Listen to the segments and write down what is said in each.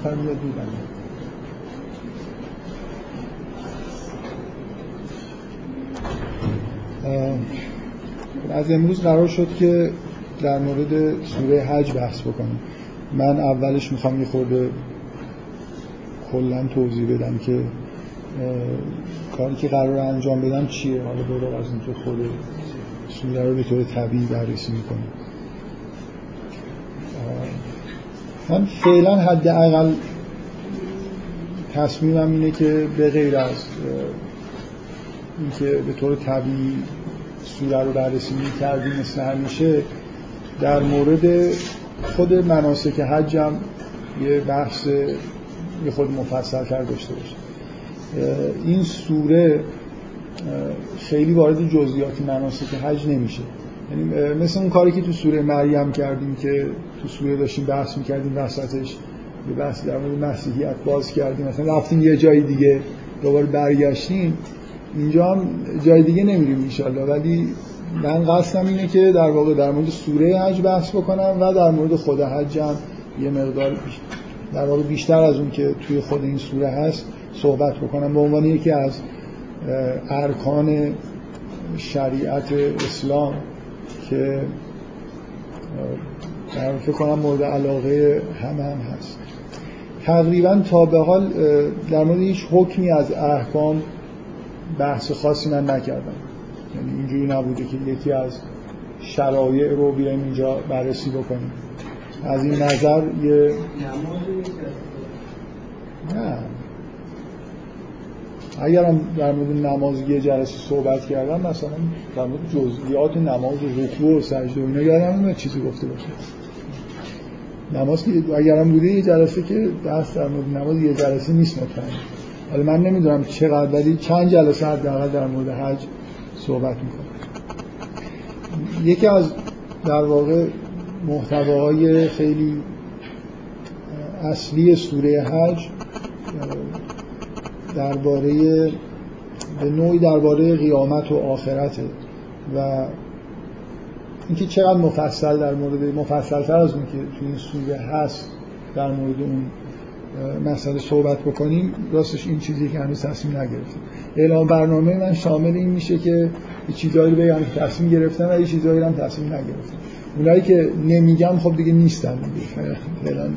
نفر بیاد بودن. از امروز قرار شد که در مورد سوره حج بحث بکنم من اولش می‌خوام یه خورده کلا توضیح بدم که کاری که قرار انجام بدم چیه. حالا برو از اینکه خود سوره رو به طور طبیعی بررسی می‌کنم من فعلا حداقل تصمیمم اینه که به غیر از اینکه به طور طبیعی سوره رو بررسی می‌کردیم مثل همیشه در مورد خود مناسک حجم یه بحث یه خود مفصل تر داشته باشه این سوره خیلی وارد جزئیات مناسک حج نمیشه. یعنی مثل اون کاری که تو سوره مریم کردیم که تو سوره داشتیم بحث می‌کردیم وسطش یه بحث در مورد مسیحیت باز کردیم. مثلا رفتیم یه جای دیگه دوباره برگشتیم. اینجا هم جای دیگه نمیریم انشالله ولی من قصدم اینه که در واقع در مورد سوره حج بحث بکنم و در مورد خود حج هم یه مقدار در واقع بیشتر از اون که توی خود این سوره هست صحبت بکنم. به عنوان یکی از ارکان شریعت اسلام که فکر کنم مورد علاقه همه هم هست. تقریبا تا به حال در مورد هیچ حکمی از احکام بحث خاصی من نکردم. یعنی اینجوری نبوده که یکی از شرایع رو بیایم اینجا بررسی بکنیم. از این نظر یه نه. اگرم در مورد نماز یه جلسه صحبت کردم مثلا در مورد جزئیات نماز رکوع و سجده و اینا یادم چیزی گفته باشه. نماز که اگرم بوده یه جلسه که بحث در مورد نماز یه جلسه نیست مطمئن. حالا من نمی‌دونم چقدر ولی چند جلسه حداقل در مورد حج صحبت می‌کنم. یکی از در واقع محتواهای خیلی اصلی سوره حج درباره به نوعی درباره قیامت و آخرته و اینکه چقدر مفصل در مورد مفصل تر از اون که تو این سوره هست در مورد اون مسئله صحبت بکنیم راستش این چیزی که هنوز تصمیم نگرفتیم. اعلام برنامه من شامل این میشه که یه چیزایی رو بگم که تصمیم گرفتم و یه چیزایی رو هم تصمیم نگرفتم اونایی که نمیگم خب دیگه نیستن دیگه. فعلا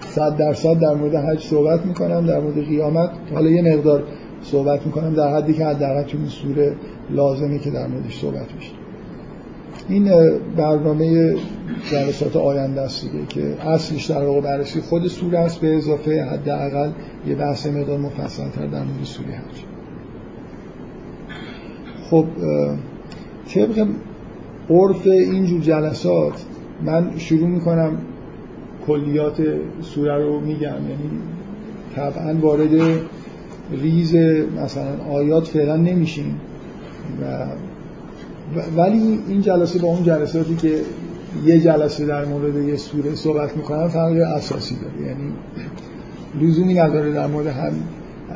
صد درصد در مورد حج صحبت می‌کنم در مورد قیامت حالا یه مقدار صحبت می‌کنم در حدی که حداقل تو این سوره لازمه که در موردش صحبت بشه. این برنامه جلسات آینده است دیگه که اصلش در واقع بررسی خود سوره است به اضافه حداقل یه بحث مقدار مفصل تر در مورد سوره حج. خب طبق عرف اینجور جلسات من شروع می‌کنم کلیات سوره رو میگم. یعنی طبعا وارد ریز مثلا آیات فعلا نمیشیم و ولی این جلسه با اون جلساتی که یه جلسه در مورد یه سوره صحبت می‌کنم فرق اساسی داره. یعنی لزومی نداره در مورد هم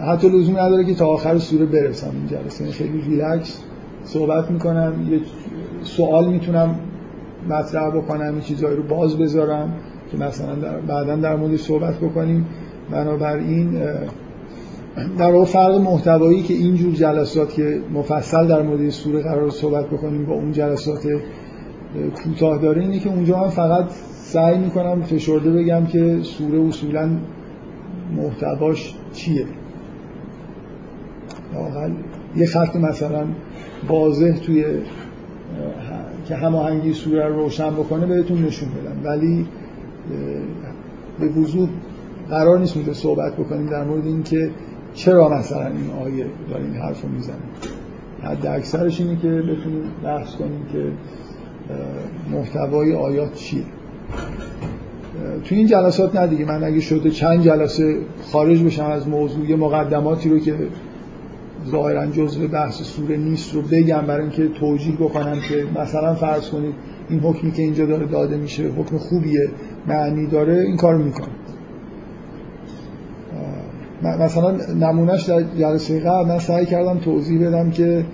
حتی لزومی نداره که تا آخر سوره برسم این جلسه یعنی خیلی ریلکس صحبت می‌کنم یه سوال می‌تونم مطرح بکنم یه چیزایی رو باز بذارم که مثلا در بعدا در مورد صحبت بکنیم. بنابراین در واقع فرق محتوایی که اینجور جلسات که مفصل در مورد سوره قرار صحبت بکنیم با اون جلسات کوتاه داره اینه که اونجا من فقط سعی می‌کنم فشرده بگم که سوره اصولا محتواش چیه. واقعا یه خط مثلا واضح توی که هماهنگی سوره رو روشن بکنه بهتون نشون بدم. ولی به وضوح قرار نیست اونجا صحبت بکنیم در مورد اینکه چرا مثلا این آیه داره این حرف رو می‌زنه؟ حد اکثرش اینه که بتونیم بحث کنیم که محتوای آیات چیه. تو این جلسات نه دیگه من اگه شده چند جلسه خارج بشم از موضوع یه مقدماتی رو که ظاهرا جزء بحث سوره نیست رو بگم برای اینکه توجیه بکنم که مثلا فرض کنید این حکمی که اینجا داره داده میشه حکم خوبیه معنی داره این کار می‌کنه. مثلا نمونهش در جلسه قبل من سعی کردم توضیح بدم که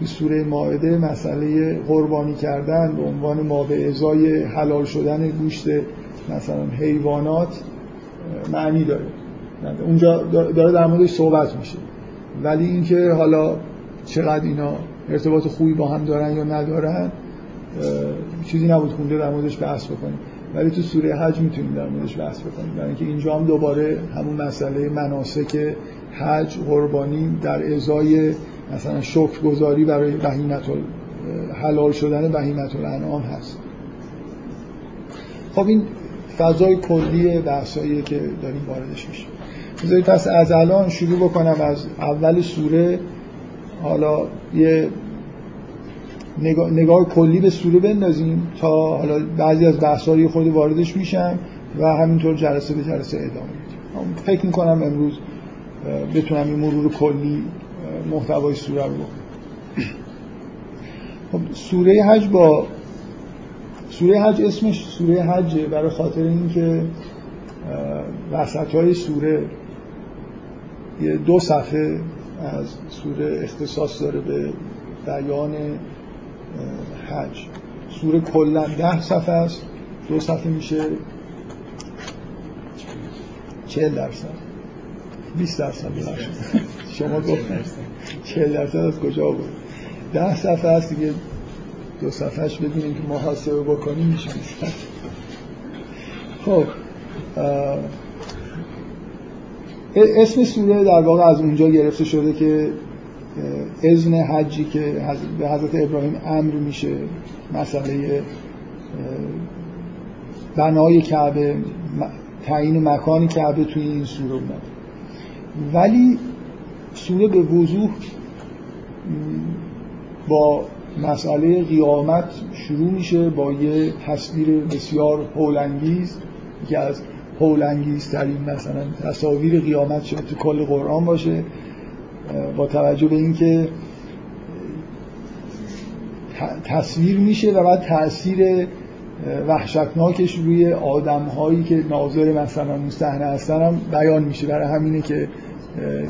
تو سوره ماعده مسئله قربانی کردن به عنوان ما به ازای حلال شدن گوشت مثلا حیوانات معنی داره. اونجا داره در موردش صحبت میشه. ولی اینکه حالا چقدر اینا ارتباط خوبی با هم دارن یا ندارن چیزی نبود خونده در موردش بحث بکنیم. ولی تو سوره حج می‌تونیم در موردش بحث بکنیم برای اینکه اینجا هم دوباره همون مسئله مناسک حج قربانی در ازای مثلا شکر گذاری برای بهیمت حلال شدن بهیمت الانعام هست. خب این فضای کلی بحثایی که داریم واردش میشه بذارید پس از الان شروع بکنم از اول سوره. حالا یه نگاه, کلی به سوره بندازیم تا حالا بعضی از بحث‌های خود واردش میشم و همینطور جلسه به جلسه ادامه میدیم. فکر می‌کنم امروز بتونم این مرور کلی محتوای سوره رو خب سوره حج با سوره حج اسمش سوره حجه برای خاطر اینکه وسط های سوره یه دو صفحه از سوره اختصاص داره به بیان حج سوره کلا ده صفحه است. دو صفحه میشه چهل درصد. 20 درصد. شما گفتن چهل درصد از کجا بود؟ ده صفحه هست دیگه. دو صفحهش ببینیم که محاسبه بکنیم میشه خب اسم سوره در واقع از اونجا گرفته شده که اذن حجی که به حضرت ابراهیم امر میشه مسئله بنای کعبه تعیین مکان کعبه توی این سوره اومد. ولی سوره به وضوح با مسئله قیامت شروع میشه با یه تصویر بسیار هولانگیز که از هولانگیز ترین مثلا تصاویر قیامت شده تو کل قرآن باشه. با توجه به اینکه تصویر میشه و بعد تاثیر وحشتناکش روی آدم هایی که ناظر مثلا اون صحنه هستن هم بیان میشه. برای همینه که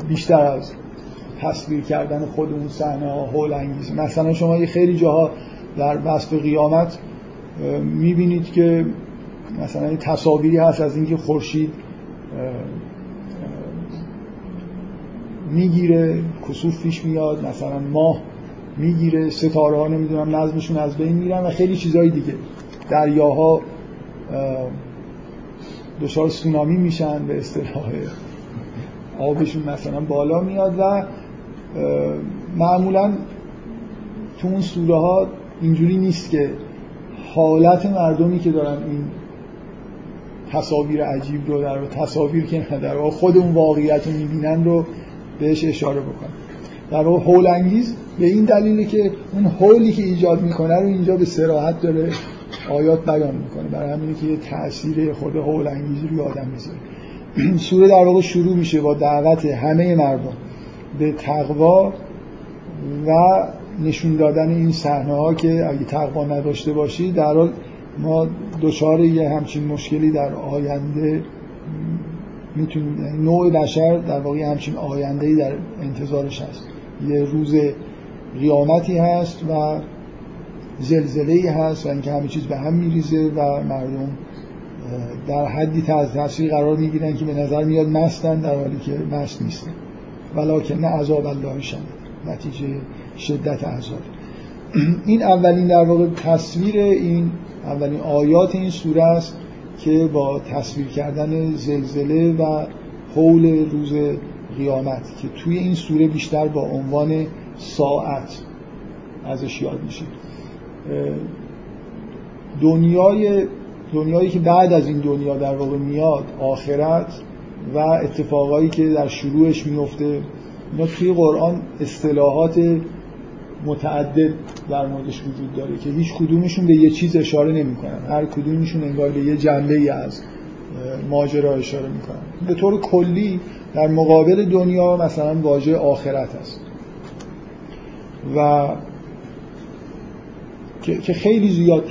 بیشتر از تصویر کردن خود اون صحنه ها هول انگیز مثلا شما یه خیلی جاها در وصف قیامت می‌بینید که مثلا تصاویری هست از اینکه خورشید می‌گیره کسوف پیش میاد مثلا ماه می‌گیره ستاره ها نمی‌دونم نظمشون از بین میرن و خیلی چیزهای دیگه. دریاها دچار سونامی میشن به اصطلاح. آبشون مثلا بالا میاد و معمولا تو اون سوره ها اینجوری نیست که حالت مردمی که دارن این تصاویر عجیب رو در تصاویر که در خود اون واقعیت رو می‌بینن رو بهش اشاره بکنن در واقع هول انگیز به این دلیله که اون هولی که ایجاد می‌کنه رو اینجا به سراحت داره آیات بیان می‌کنه. برای همینه که یه تأثیر خود هول انگیز روی آدم می‌ذاره. سوره در واقع شروع میشه با دعوت همه مردم به تقوا و نشون دادن این صحنه ها که اگه تقوا نداشته باشی در حال ما دچار یه همچین مشکلی در آینده می‌تونیم نوع بشر در واقع همچین آینده در انتظارش هست. یه روز قیامتی هست و زلزله هست و اینکه همه چیز به هم میریزه و مردم در حدی تاثیر قرار می‌گیرن که به نظر میاد مستن در حالی که مست نیستن. ولیکن نه عذاب الله شد نتیجه شدت عذاب. این اولین در واقع تصویر این اولین آیات این سوره است. که با تصویر کردن زلزله و حول روز قیامت که توی این سوره بیشتر با عنوان ساعت ازش یاد میشه. دنیای دنیایی که بعد از این دنیا در واقع میاد آخرت و اتفاقایی که در شروعش میفته اینا توی قرآن اصطلاحات متعدد در موردش وجود داره که هیچ کدومشون به یه چیز اشاره نمی‌کنن. هر کدومشون انگار به یه جنبه ای از ماجرا اشاره می‌کنم به طور کلی در مقابل دنیا مثلا واژه آخرت هست و که خیلی زیاد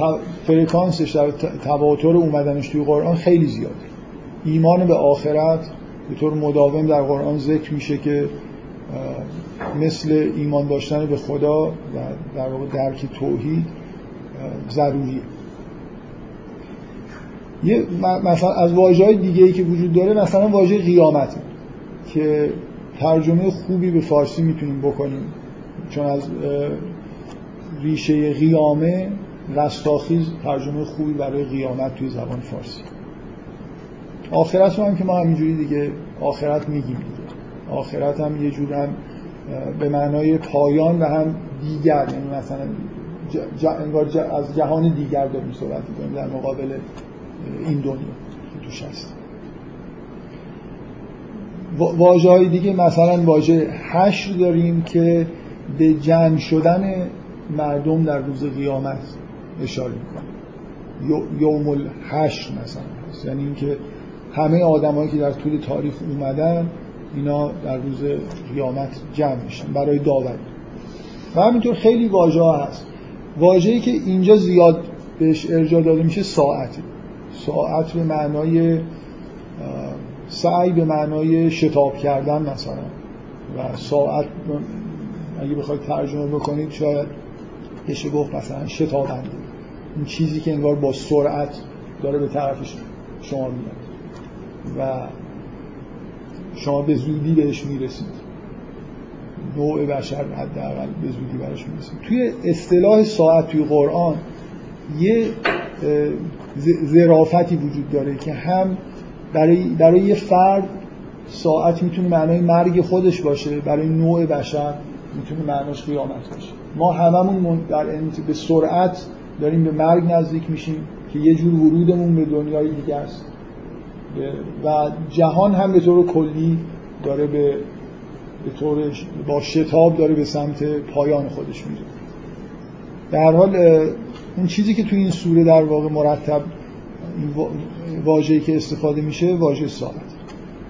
فرکانسش در تواتر اومدنش توی قرآن خیلی زیاد ایمان به آخرت به طور مداوم در قرآن ذکر میشه که مثل ایمان داشتن به خدا و در واقع درک توحید ضروریه. یه مثلا از واژه های دیگه ای که وجود داره مثلا واژه قیامت که ترجمه خوبی به فارسی می‌تونیم بکنیم. چون از ریشه قیامه رستاخیز ترجمه خوبی برای قیامت توی زبان فارسی. آخرت هم که ما همینجوری دیگه آخرت میگیم. آخرت هم یه جور هم به معنای پایان و هم دیگر یعنی مثلا انگار از جهان دیگر داریم صحبت می‌کنیم در مقابل این دنیا که توش هست. واجه های دیگه مثلا واژه حشر داریم که به جمع شدن مردم در روز قیامت اشاره می‌کنه. یوم الحشر مثلا هست. یعنی اینکه همه آدمایی که در طول تاریخ اومدن اینا در روز قیامت جمع میشن برای داوری. و همینطور خیلی واژه ها هست. واژه‌ای که اینجا زیاد بهش ارجاع داده میشه ساعته. ساعت به معنای سعی به معنای شتاب کردن مثلا. و ساعت اگه بخواید ترجمه بکنید شاید بشه گفت مثلا شتابنده. این چیزی که انگار با سرعت داره به طرفش شما میاد. و شما به زودی بهش می‌رسید. نوع بشر حداقل به زودی برش می‌رسید. توی اصطلاح ساعت توی قرآن یه ظرافتی وجود داره که هم برای, برای یه فرد ساعت می‌تونه معنای مرگ خودش باشه برای نوع بشر می‌تونه معناش قیامت باشه. ما هممون در به سرعت داریم به مرگ نزدیک میشیم که یه جور ورودمون به دنیای دیگه است. و جهان هم به طور کلی داره به به طور با شتاب داره به سمت پایان خودش میره. در حال اون چیزی که تو این سوره در واقع مرتب واژه‌ای که استفاده میشه واژه ساعت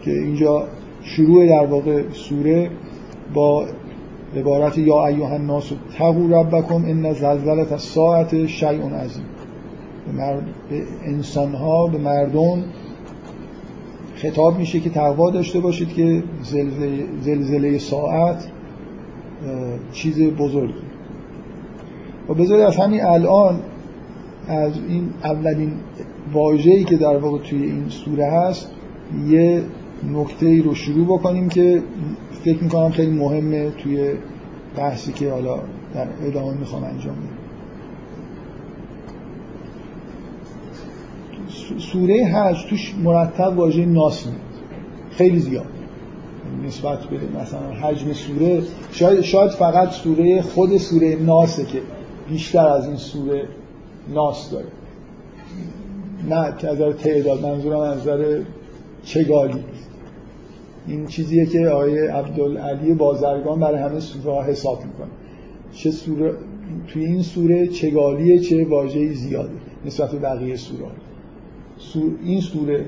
که اینجا شروع در واقع سوره با عبارت یا ایها الناس تقوا ربکم ان زلزله الساعه شیء عظیم. به انسان ها به مردم خطاب میشه که تقوا داشته باشید که زلزله, زلزله ساعت چیز بزرگی. و بذارید از همین الان از این اولین واژه‌ای که در واقع توی این سوره هست یه نکته رو شروع بکنیم که فکر می‌کنم خیلی مهمه توی بحثی که حالا در ادامه می‌خوام انجام بدم. سوره هشت توش مرتب واژه ناس میاد. خیلی زیاد. نسبت به مثلا حجم سوره شاید, شاید فقط سوره خود سوره ناسه که بیشتر از این سوره ناس داره. نه که از تعداد منظورم از نظر چگالی. این چیزیه که آیه عبدالعلی بازرگان برای همه سوره حساب می‌کنه. چه سوره توی این سوره چگالیه چه واژه زیاده نسبت به بقیه سوره این سوره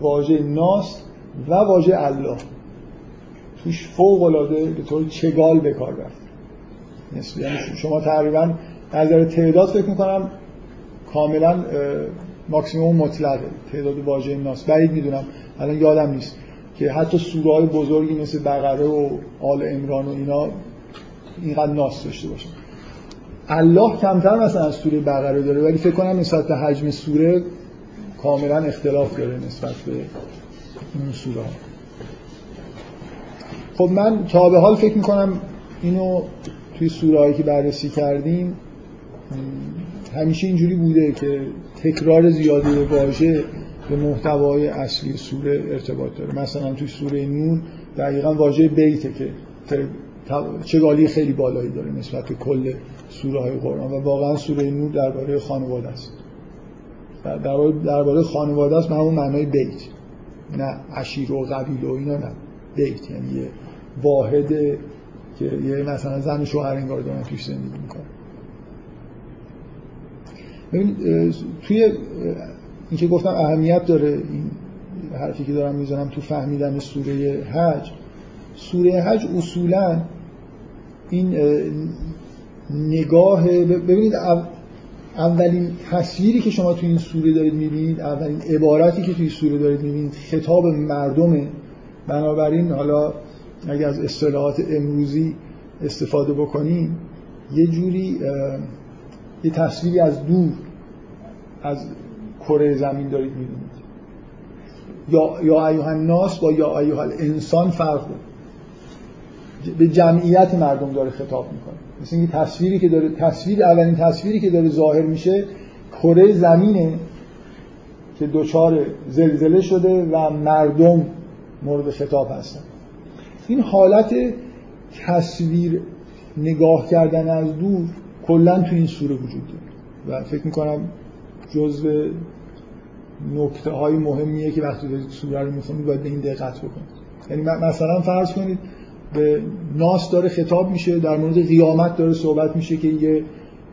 واژه ناس و واژه الله. توش فوق العاده به طور چگال به کار رفت. یعنی شما تقریبا نظر تعداد فکر می‌کنم کاملا ماکسیموم مطلقه. تعداد واژه ناس. بعید می‌دونم الان یادم نیست که حتی سوره های بزرگی مثل بقره و آل امران و اینا اینقدر ناس داشته باشن الله کمتر مثلا از سوره بقره داره ولی فکر کنم نسبت به حجم سوره کاملا اختلاف داره نسبت به این سوره خب من تا به حال فکر می‌کنم اینو توی سوره که بررسی کردیم همیشه اینجوری بوده که تکرار زیاده واژه به محتوای اصلی سوره ارتباط داره. مثلا توی سوره نون دقیقا واژه بیته که چگالی خیلی بالایی داره نسبت به کل سوره های قرآن و واقعا سوره نور درباره خانواده است. درباره خانواده است به همون معنای بیت. نه عشیر و قبیل و اینا نه. بیت. یعنی یه واحده که یه مثلا زن شوهر انگار دارن توش زندگی می‌کنن. ببین توی اینکه گفتم اهمیت داره این حرفی که دارم می‌زنم تو فهمیدن سوره حج. سوره حج اصولا این نگاه ببینید اولین تصویری که شما تو این سوره دارید می‌بینید اولین عبارتی که توی سوره دارید می‌بینید خطاب مردمه بنابراین حالا اگر از اصطلاحات امروزی استفاده بکنیم یه جوری یه تصویری از دور از کره زمین دارید می‌بینید. یا یا ایوه الناس با یا ایوه الانسان فرق داره به جمعیت مردم داره خطاب می‌کنه. مثل اینکه تصویری که داره تصویر اولین تصویری که داره ظاهر میشه کره زمینه که دچار زلزله شده و مردم مورد خطاب هستن. این حالت تصویر نگاه کردن از دور کلا تو این سوره وجود داره. و فکر می‌کنم جزء نکته های مهمیه که وقتی دارید سوره رو می‌خونید باید به این دقت بکنید. یعنی مثلا فرض کنید به ناس داره خطاب میشه در مورد قیامت داره صحبت میشه که یه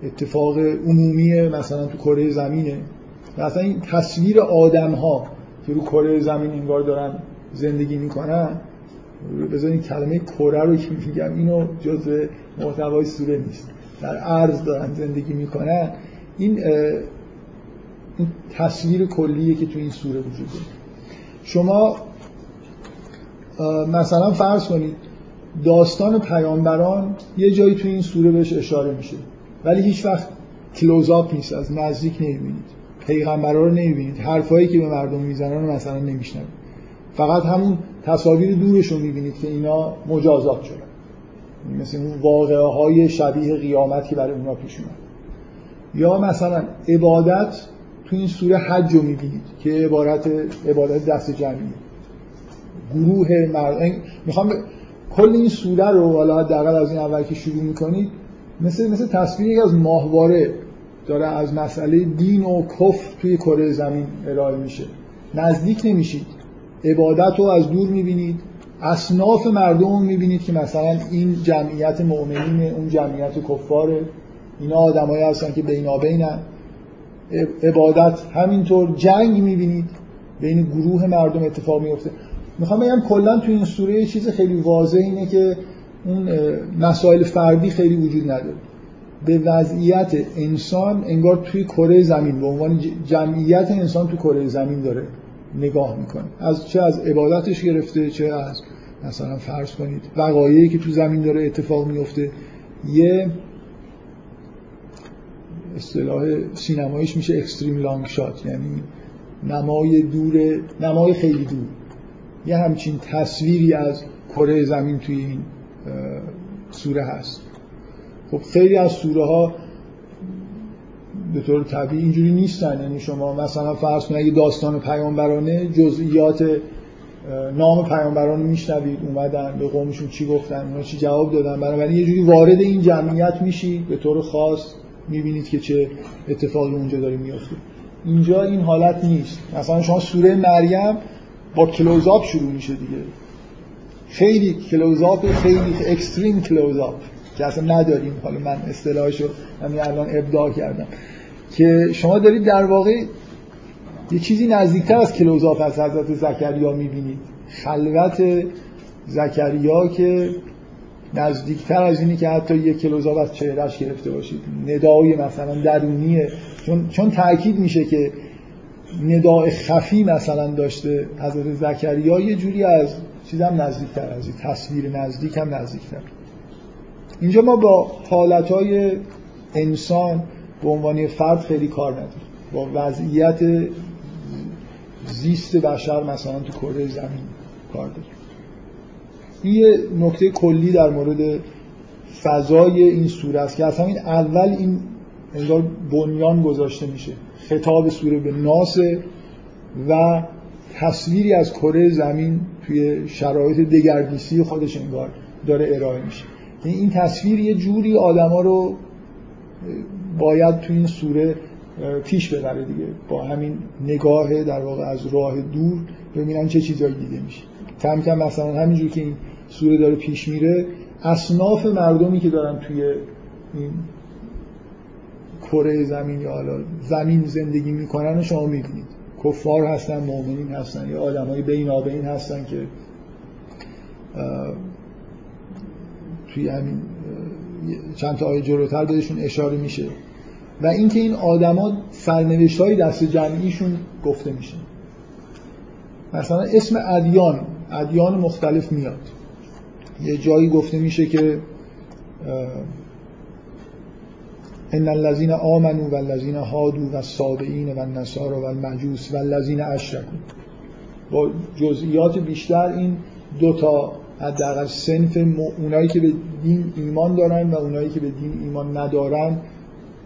اتفاق عمومیه مثلا تو کره زمینه. و اصلا این تصویر آدم ها که رو کره زمین انگار دارن زندگی می‌کنن بذارین کلمه کره رو که میگم اینو جز محتوای سوره نیست. در عرض دارن زندگی می‌کنن. این این تصویر کلیه که تو این سوره وجود داره. شما مثلا فرض کنید داستان پیامبران یه جایی تو این سوره بهش اشاره میشه. ولی هیچ وقت کلوزاپ نیست از نزدیک نمی‌بینید. پیغمبرا رو نمی‌بینید. حرفایی که به مردم می‌زنن مثلا نمیشنوید. فقط همون تصاویر دورش رو می‌بینید که اینا مجازات شدن. مثل اون واقعه های شبیه قیامت که برای اونا پیش اومد. یا مثلا عبادت تو این سوره حج رو می‌بینید که عبارت عبادت دست جمعی. گروه مردم می‌خوام کل این سوره رو حالا حداقل از این اول که شروع می‌کنید مثل مثل تصویری از ماهواره داره از مسئله دین و کف توی کره زمین ارائه میشه. نزدیک نمیشید. عبادت رو از دور می‌بینید. اصناف مردم رو می‌بینید که مثلا این جمعیت مؤمنین اون جمعیت کفاره. اینا آدمایی هستن که بینابینن. عبادت همینطور جنگ می‌بینید. بین گروه مردم اتفاق میفته می‌خوام بگم کلا تو این سوره چیز خیلی واضح اینه که اون مسائل فردی خیلی وجود نداره. به وضعیت انسان انگار توی کره زمین به عنوان جمعیت انسان تو کره زمین داره نگاه می‌کنه. از چه از عبادتش گرفته چه از مثلا فرض کنید وقایعی که تو زمین داره اتفاق میفته یه اصطلاح سینماییش میشه اکستریم لانگ شات یعنی نمای دور نمای خیلی دور. یه همچین تصویری از کره زمین توی این سوره هست. خب خیلی از سوره ها به طور طبیعی اینجوری نیستن. یعنی شما مثلا فرض کنید اگه داستان پیامبرانه جزئیات نام پیامبران میشنوید اومدن به قومشون چی گفتن اونا چی جواب دادن. بنابراین یه جوری وارد این جمعیت میشی به طور خاص می‌بینید که چه اتفاقی اونجا داره میفته اینجا این حالت نیست. مثلا شما سوره مریم با کلوزاپ شروع میشه دیگه. خیلی کلوزاپ خیلی اکستریم کلوزاپ که اصلا نداریم. حالا من اصطلاحشو همین الان ابداع کردم. که شما دارید در واقع یه چیزی نزدیکتر از کلوزاپ از حضرت زکریا می‌بینید. خلوت زکریا که نزدیکتر از اینی که حتی یه کلوزاپ از چهرش گرفته باشید. ندای مثلا درونیه. چون, چون تاکید میشه که نداء خفی مثلا داشته حضرت زکریا یه جوری از چیزم نزدیکتر از این تصویر نزدیک هم نزدیکتر. اینجا ما با حالتهای انسان به عنوان فرد خیلی کار نداریم. با وضعیت زیست بشر مثلا تو کره زمین کار داریم. این یه نکته کلی در مورد فضای این سوره است که از همین اول این انگار بنیان گذاشته میشه. خطاب سوره به ناسه و تصویری از کره زمین توی شرایط دگردیسی خودش انگار داره ارائه میشه. یعنی این تصویر یه جوری آدما رو باید تو این سوره پیش ببره دیگه. با همین نگاه در واقع از راه دور ببینن چه چیزایی دیده میشه. کم کم مثلا همینجور که این سوره داره پیش میره اصناف مردمی که دارن توی این کره زمین یا حالا زمین زندگی می‌کنن و شما می‌بینید. کفار هستن مؤمنین هستن یا آدمای بینابین هستن که توی همین چند تا آیه جلوتر بهشون اشاره میشه. و اینکه این آدما سرنوشت های دست جمعیشون گفته میشه. مثلا اسم ادیان ادیان مختلف میاد. یه جایی گفته میشه که ان الذين آمنوا والذين هادوا والصابئین والنصارى والمجوس والذين اشركوا با جزئیات بیشتر این دو تا حداقل سنف اونایی که به دین ایمان دارن و اونایی که به دین ایمان ندارن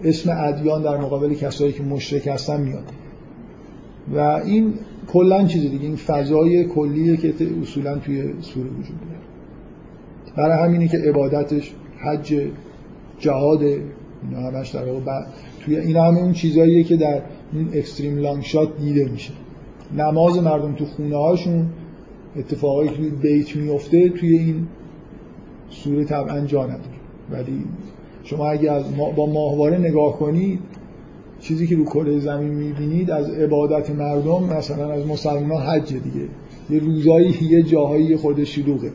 اسم ادیان در مقابل کسایی که مشرک هستن میاد. و این کلا چیز دیگه این فضای کلیه که اصولا توی سوره وجود داره. برای همینه که عبادتش حج جهاد اینا همش در واقع توی این همه اون چیزاییه که در این اکستریم لانگ شات دیده میشه. نماز مردم تو خونه هاشون اتفاقایی که بیت میفته توی این سوره طبعا جا نداره. ولی شما اگه از ما با ماهواره نگاه کنید چیزی که رو کره زمین می‌بینید از عبادت مردم مثلا از مسلمان حج دیگه. یه روزایی یه جاهایی خود شلوغه.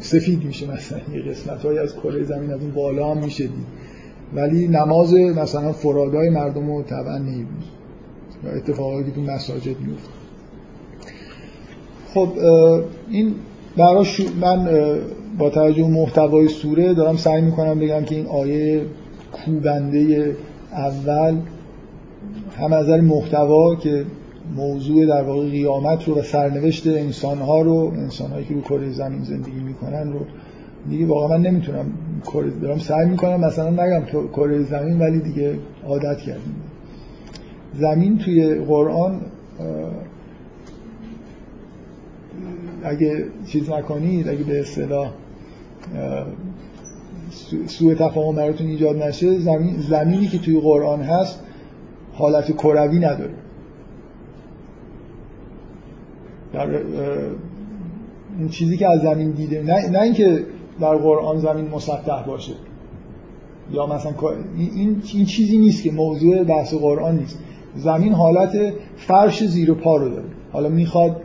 سفید میشه مثلا. یه قسمت های از کره زمین از اون بالا هم میشه دید ولی نماز مثلا فرادای مردم رو طبعا نمی‌بینید اتفاقاتی که مساجد میفته خب این براش من با توجه محتوای سوره دارم سعی می‌کنم بگم که این آیه کوبنده اول هم از نظر محتوا که موضوع در واقع قیامت رو و سرنوشت انسان ها رو انسان هایی که رو کره زمین زندگی می‌کنن رو دیگه واقعا من نمی‌تونم دارم سعی می‌کنم مثلا نگم کره زمین ولی دیگه عادت کردیم. زمین توی قرآن اگه چیز نکنید اگه به اصطلاح سوء تفاهم براتون ایجاد نشه زمین زمینی که توی قرآن هست حالت کروی نداره. در این چیزی که از زمین دیده نه, نه اینکه در قرآن زمین مسطح باشه. یا مثلا این, این چیزی نیست که موضوع بحث قرآن نیست. زمین حالت فرش زیر پا رو داره. حالا می‌خواد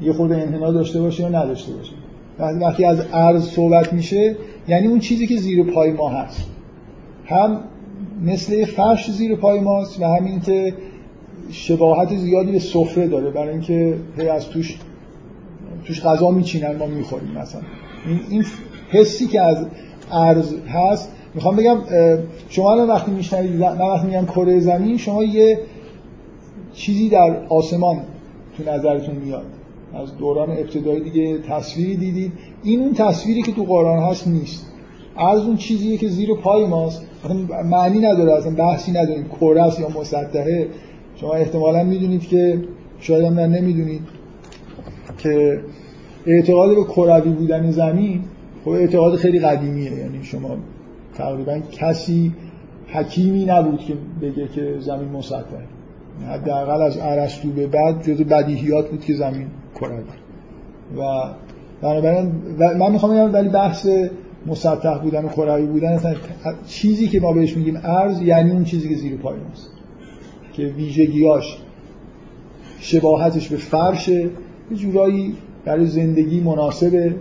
یه خود انحنا داشته باشه یا نداشته باشه. وقتی از عرض صحبت میشه یعنی اون چیزی که زیر پای ما هست. هم مثل فرش زیر پای ماست و همین که شباهت زیادی به سفره داره. برای اینکه هی از توش توش غذا میچینن ما می‌خوریم مثلا. این حسی که از عرض هست می‌خوام بگم شما الان وقتی میشنوید نه وقتی میگم کره زمین شما یه چیزی در آسمان تو نظرتون میاد. از دوران ابتدایی دیگه تصویری دیدید. این اون تصویری که تو قرآن هست نیست. از اون چیزیه که زیر پای ماست. معنی نداره اصلا بحثی نداریم. کره یا مسطحه. شما احتمالا می‌دونید که شاید هم نمی‌دونید که اعتقاد به کروی بودن زمین خب اعتقاد خیلی قدیمیه. یعنی شما تقریبا کسی حکیمی نبود که بگه که زمین مسطحه حداقل از ارسطو به بعد جزو بدیهیات بود که زمین کروی و بنابراین من می‌خوام بگم ولی بحث مسطح بودن و کروی بودن اصلا چیزی که ما بهش میگیم ارز یعنی اون چیزی که زیر پای ماست. که ویژگیاش شباهتش به فرشه یه جورایی برای زندگی مناسبه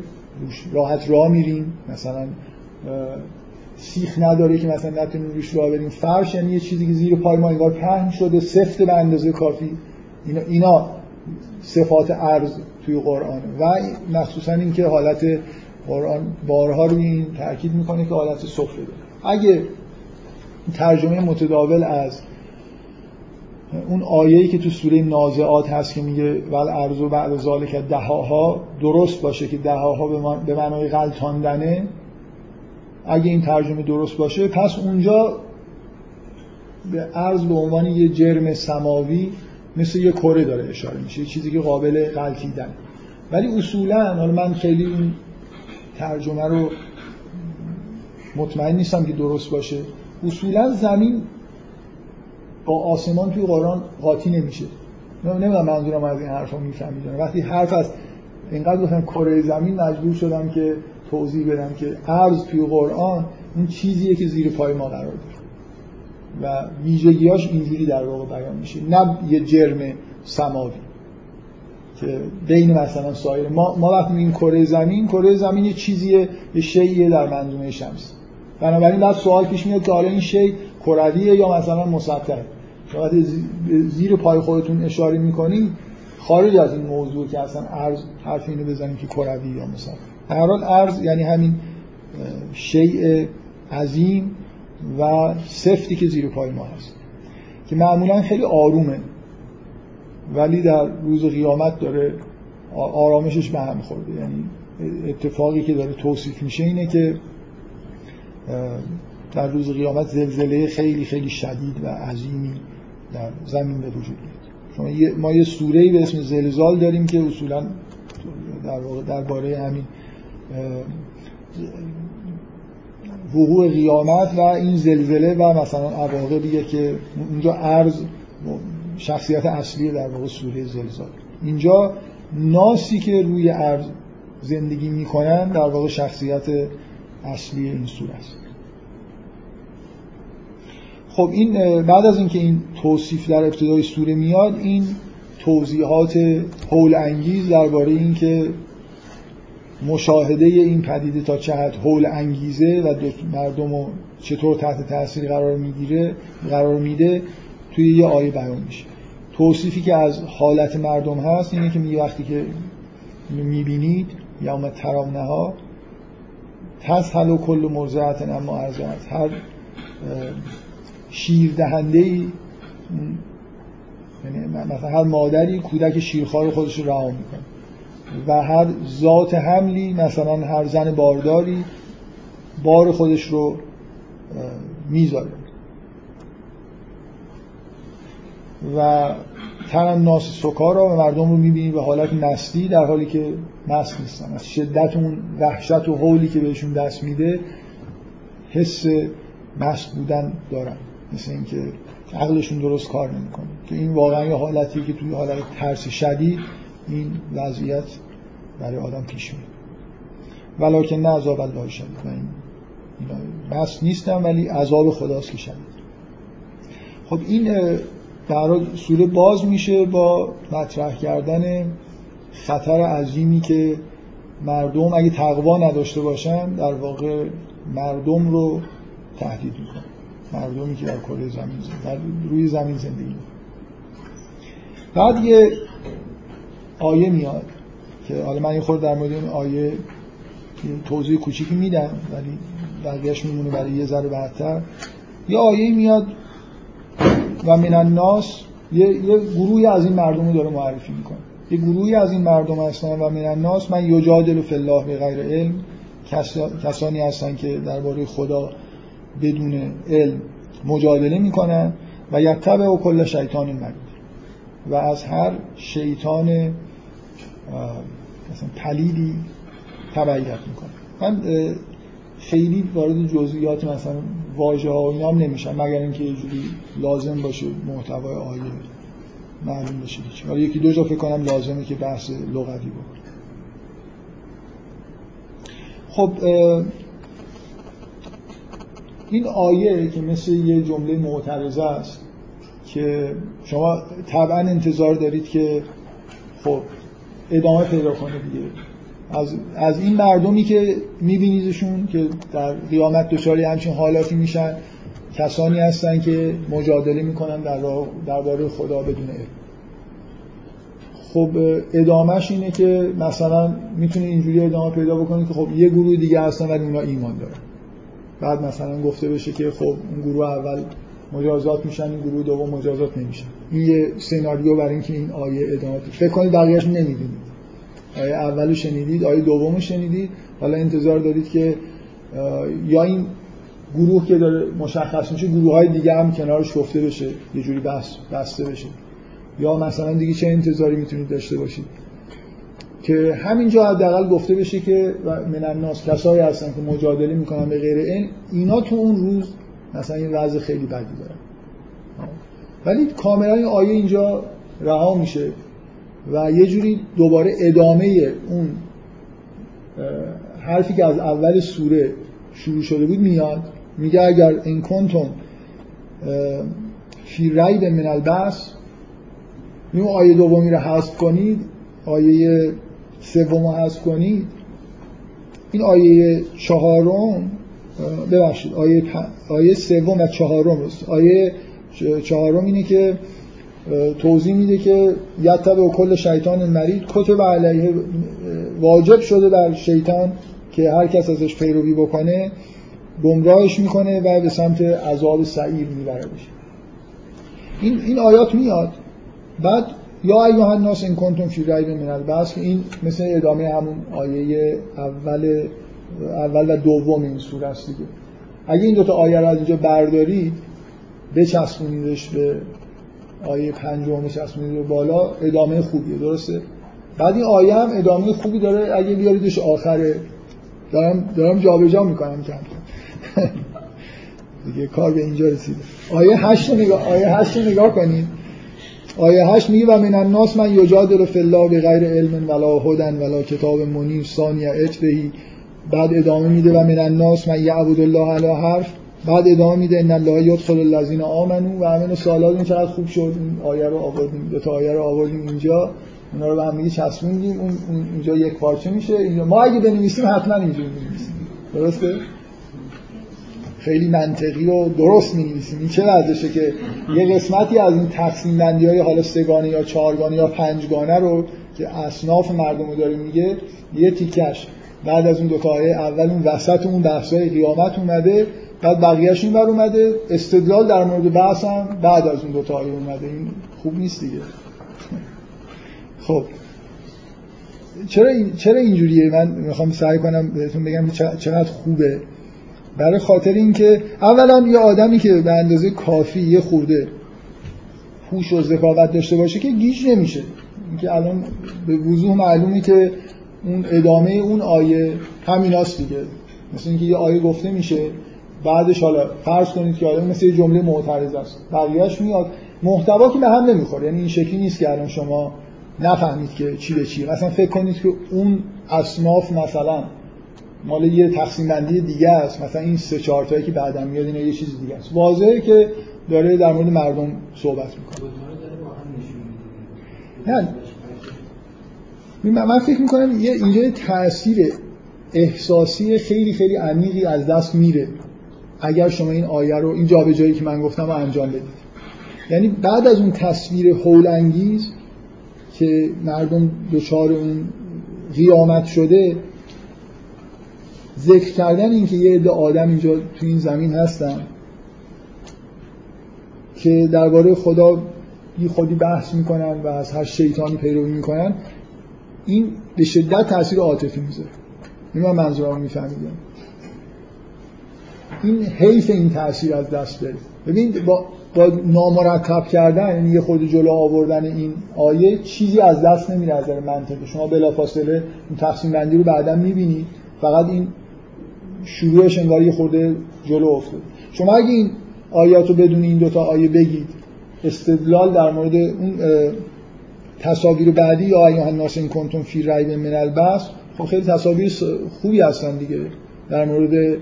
راحت راه میریم. مثلا سیخ نداره که مثلا نتونیم روش راه بریم. فرش یعنی یه چیزی که زیر پای ما انگار پهن شده سفت به اندازه کافی. اینا, اینا صفات عرض توی قرآن. و مخصوصا اینکه حالت قرآن بارها روی این تاکید می‌کنه که حالت سفره داره اگه ترجمه متداول از اون آیه‌ای که تو سوره نازعات هست که میگه ول ارزو بعد ذالک دهاها درست باشه که دهاها به معنای غلطاندنه اگه این ترجمه درست باشه پس اونجا به ارز به عنوان یه جرم سماوی مثل یه کره داره اشاره میشه چیزی که قابل غلطیدن ولی اصولا حالا من خیلی این ترجمه رو مطمئن نیستم که درست باشه. اصولا زمین با آسمان توی قرآن قاطی نمیشه. نمی‌دونم منظورم از این حرفا می‌فهمید وقتی حرف از اینقدر گفتم کره زمین مجبور شدم که توضیح بدم که عرض توی قرآن اون چیزیه که زیر پای ما قرار داره. و ویژگیاش اینجوری در واقع بیان میشه. نه یه جرم سماوی که بین مثلا سایر. ما ما وقتی میگیم کره زمین کره زمین یه چیزیه یه شیء در منظومه شمس. بنابراین بعد سوال پیش میاد که حالا این شی کرویه یا مثلا مسطحه وقتی زیر پای خودتون اشاره می‌کنید خارج از این موضوع که اصلا ارز حرف اینو بزنیم که کروی یا مسطح هر حال ارز یعنی همین شیء عظیم و سفتی که زیر پای ما هست که معمولا خیلی آرومه ولی در روز قیامت داره آرامشش به هم خورده. یعنی اتفاقی که داره توصیف میشه اینه که در روز قیامت زلزله خیلی خیلی شدید و عظیمی در زمین به وجود میاد ما یه سوره به اسم زلزال داریم که اصولا در واقع درباره همین وقوع قیامت و این زلزله و مثلا عواقبیه که اونجا عرض شخصیت اصلی در واقع سوره زلزال. اینجا ناسی که روی عرض زندگی می‌کنن در واقع شخصیت اصلی این سوره است. خب این بعد از اینکه این توصیف در ابتدای سوره میاد این توضیحات حول انگیز درباره اینکه مشاهده این پدیده تا چه حد حول انگیزه و مردم رو چطور تحت تاثیر قرار می‌گیره قرار میده توی یه آیه بیان میشه. توصیفی که از حالت مردم هست اینه که میگه وقتی که می‌بینید یوم ترامنه ها تسهل و کل مرزعت اما ارزعت هر شیر دهنده یعنی مثلا هر مادری کودک شیرخوار خودش رو رها می‌کنه. و هر ذات حملی مثلا هر زن بارداری بار خودش رو می‌ذاره. و ترم ناس سکارا و مردم رو می‌بینی به حالت مستی در حالی که مست نیستن. از شدت اون وحشت و حولی که بهشون دست میده حس مست بودن دارن. مثل اینکه عقلشون درست کار نمی‌کنه. که این واقعا یه حالتی که توی حالت ترس شدید این وضعیت برای آدم پیش میاد ولکن نه عذاب الله شدید. من مست نیستم ولی عذاب خداست که شدید. خب این در سوره باز میشه با مطرح کردن خطر عظیمی که مردم اگه تقوا نداشته باشن در واقع مردم رو تهدید می‌کنه. مردمی که در کره زمین در روی زمین زندگی بعد یه آیه میاد که حالا من یه خورده در مورد این آیه توضیح کوچیکی میدم ولی بقیهش میمونه برای یه ذره بعدتر یه آیه میاد و من الناس یه, یه گروهی از این مردم رو داره معرفی می‌کنه. یه گروهی از این مردم هستن و من الناس من یجادل فی الله به غیر علم کسانی هستن که درباره خدا بدون علم مجادله می‌کنن و یتبع و کل شیطان مرید و از هر شیطان مثلا پلیدی تبعیت می‌کنه. من خیلی وارد جزئیات مثلا واژه ها و مگر اینکه یه جوری لازم باشه محتوای آیه معلوم بشه ولی یکی دو جا فکر کنم لازمه که بحث لغوی بکنه خب این آیه که مثل یه جمله معترضه است که شما طبعا انتظار دارید که خب ادامه پیدا کنه دیگه. از, از این مردمی که میبینیدشون که در قیامت دچار همچین حالاتی میشن کسانی هستن که مجادله می‌کنن در درباره خدا بدون علم. خب ادامهش اینه که مثلا می‌تونه اینجوری ادامه پیدا بکنه که خب یه گروه دیگه هستن ولی اونا ایمان دارن. بعد مثلا گفته بشه که خب اون گروه اول مجازات میشن این گروه دوم مجازات نمیشن. این یه سناریو برای اینکه این آیه ادامه فکر کنید بقیه‌اش نمی‌دونید. آیه اولو شنیدید آیه دومو شنیدید. حالا انتظار دارید که یا این گروه که داره مشخص میشه گروه های دیگه هم کنارش گفته بشه یه جوری بس بسته بشه. یا مثلا دیگه چه انتظاری می‌تونید داشته باشید. که همینجا حداقل گفته بشه که من الناس کسایی هستن که مجادله می‌کنن به غیر این اینا تو اون روز مثلا این وضع خیلی بدی دارن ولی کاملا این آیه اینجا رها میشه و یه جوری دوباره ادامه اون حرفی که از اول سوره شروع شده بود میاد میگه اگر این کنتون فی ریب من البس این آیه دومی رو حذف کنید آیه سوم رو حذف کنید این آیه چهارم ببخشید آیه, آیه سوم و چهارم است آیه چهارم اینه که توضیح میده که یتب و کل شیطان مرید کتب علیه واجب شده بر شیطان که هر کس ازش پیروی بکنه گمراهش می‌کنه و به سمت عذاب سعیر میبردش این این آیات میاد. بعد یا ایها الناس ان کنتم فی ریب من البعث که این مثل ادامه همون آیه اول اول و دوم این سوره است دیگه. اگه این دوتا آیه رو از اینجا بردارید بچسبونیدش به آیه پنجم بچسبونید به بالا ادامه خوبیه درسته؟ بعد این آیه هم ادامه خوبی داره اگه بیاریدش آخره. دارم دارم جابجا می‌کنم کم دیگه کار به اینجا رسیده. آیه هشت نگاه آیه هشت نگاه کنید. آیه هشت میگه و من الناس من یجادل فی الله بغیر علم ولا هدن ولا کتاب منیر ثانی اجبهی بعد ادامه میده و من الناس من یعبد الله علی حرف. بعد ادامه میده ان الله یدخل الذین آمنو و امن سالات این چقدر خوب شد. این آیه رو آوردیم. دو تا آیه رو آوردیم اینجا. اونا رو به هم دیگه چسبوندیم. اون اینجا یک پارچه میشه. اینجا ما اگه بنویسیم حتما اینجوری بنویسیم. درسته؟ خیلی منطقی و درست می نویسیم این چه وضعشه که یه قسمتی از این تقسیم بندی های حالا سگانه یا چهارگانه یا پنجگانه رو که اصناف مردم رو داره میگه یه تیکش. بعد از اون دو آیه اول اون وسط اون بحثای قیامت اومده بعد بقیهش این بر اومده. استدلال در مورد بحث هم بعد از اون دو آیه اومده. این خوب نیست دیگه. خب. چرا این چرا اینجوریه؟ من می‌خوام سعی کنم بهتون بگم چقدر خوبه. برای خاطر اینکه اولا یه آدمی که به اندازه کافی یه خورده هوش و ذکاوت داشته باشه که گیج نمیشه. اینکه الان به وضوح معلومه که اون ادامه اون آیه همیناست دیگه. مثل اینکه یه آیه گفته میشه بعدش حالا فرض کنید که آیه مثل یه جمله معترض است. بقیه‌اش میاد. محتوا که به هم نمی‌خوره. یعنی این شکلی نیست که الان شما نفهمید که چی به چی مثلا فکر کنید که اون اصناف مثلا مال یه تقسیم بندی دیگه است. مثلا این سه چهار تایی که بعدم میاد اینا یه چیز دیگه است. واضحه که داره در مورد مردم صحبت می‌کنه. نه. من فکر می‌کنم یه اینجا تاثیر احساسی خیلی خیلی عمیقی از دست میره. اگر شما این آیه رو این جابجایی که من گفتم رو انجام بدید. یعنی بعد از اون تصویر هول انگیز که مردم دچار اون قیامت شده ذکر کردن اینکه یه عده آدم اینجا تو این زمین هستن که درباره خدا بی خودی بحث می‌کنن و از هر شیطانی پیروی می‌کنن این به شدت تاثیر عاطفی می‌ذاره. این من منظورم میفهمیدم. این حیف این تاثیر از دست بره ببین با, با نامرتب کردن یعنی یه خود جلو آوردن این آیه چیزی از دست نمیره از نظر منطقی. شما بلافاصله این تقسیم بندی رو بعدا می‌بینید فقط این شروعش انگار یه خورده جلو افتاد. شما اگه این آیات رو بدون این دوتا آیه بگید استدلال در مورد اون تصاویر بعدی یا ایها الناس این کنتم فی ریب من البس خب خیلی تصاویر خوبی هستن دیگه. در مورد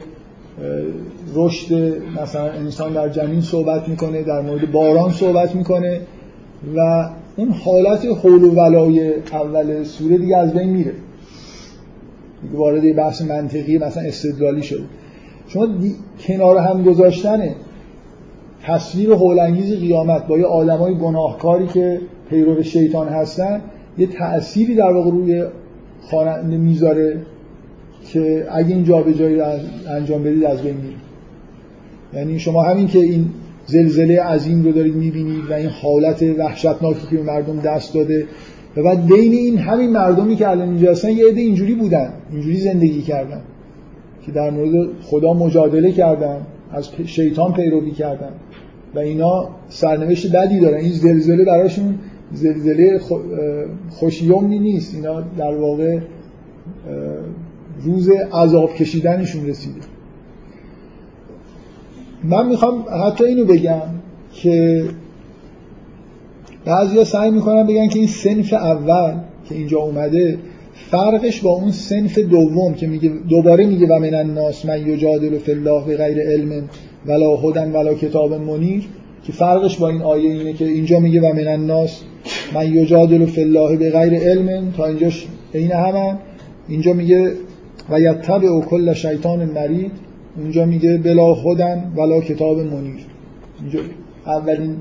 رشد مثلا انسان در جنین صحبت می‌کنه در مورد باران صحبت می‌کنه و اون حالت حول و ولای اول سوره دیگه از بین میره. وارد بحث منطقی مثلا استدلالی شده شما کنار هم گذاشتن تصویر هولانگیز قیامت با یه آدمای گناهکاری که پیرو شیطان هستن یه تأثیری در واقع روی خواننده می‌ذاره که اگه این جایی رو انجام بدید از بین میره یعنی شما همین که این زلزله عظیم رو دارید می‌بینید و این حالت وحشتناکی که مردم دست داده و بعد بین این همین مردمی که الان اینجا هستن یه عده اینجوری بودن اینجوری زندگی کردن که در مورد خدا مجادله کردن از شیطان پیروی کردن و اینا سرنوشت بدی دارن. این زلزله براشون زلزله خوشیومی نیست. اینا در واقع روز عذاب کشیدنشون رسیده. من می‌خوام حتی اینو بگم که بعضیا سعی می‌کنن بگن که این سنف اول که اینجا اومده فرقش با اون سنف دوم که میگه دوباره میگه و من الناس من یجادل فی الله به غیر علم ولا هدن ولا کتاب منیر که فرقش با این آیه اینه که اینجا میگه و من الناس من یجادل فی الله به غیر علم تا اینجاش عین همه. اینجا میگه و یتبع کل شیطان مرید اونجا میگه بلا هدن ولا کتاب منیر. اینجا اولین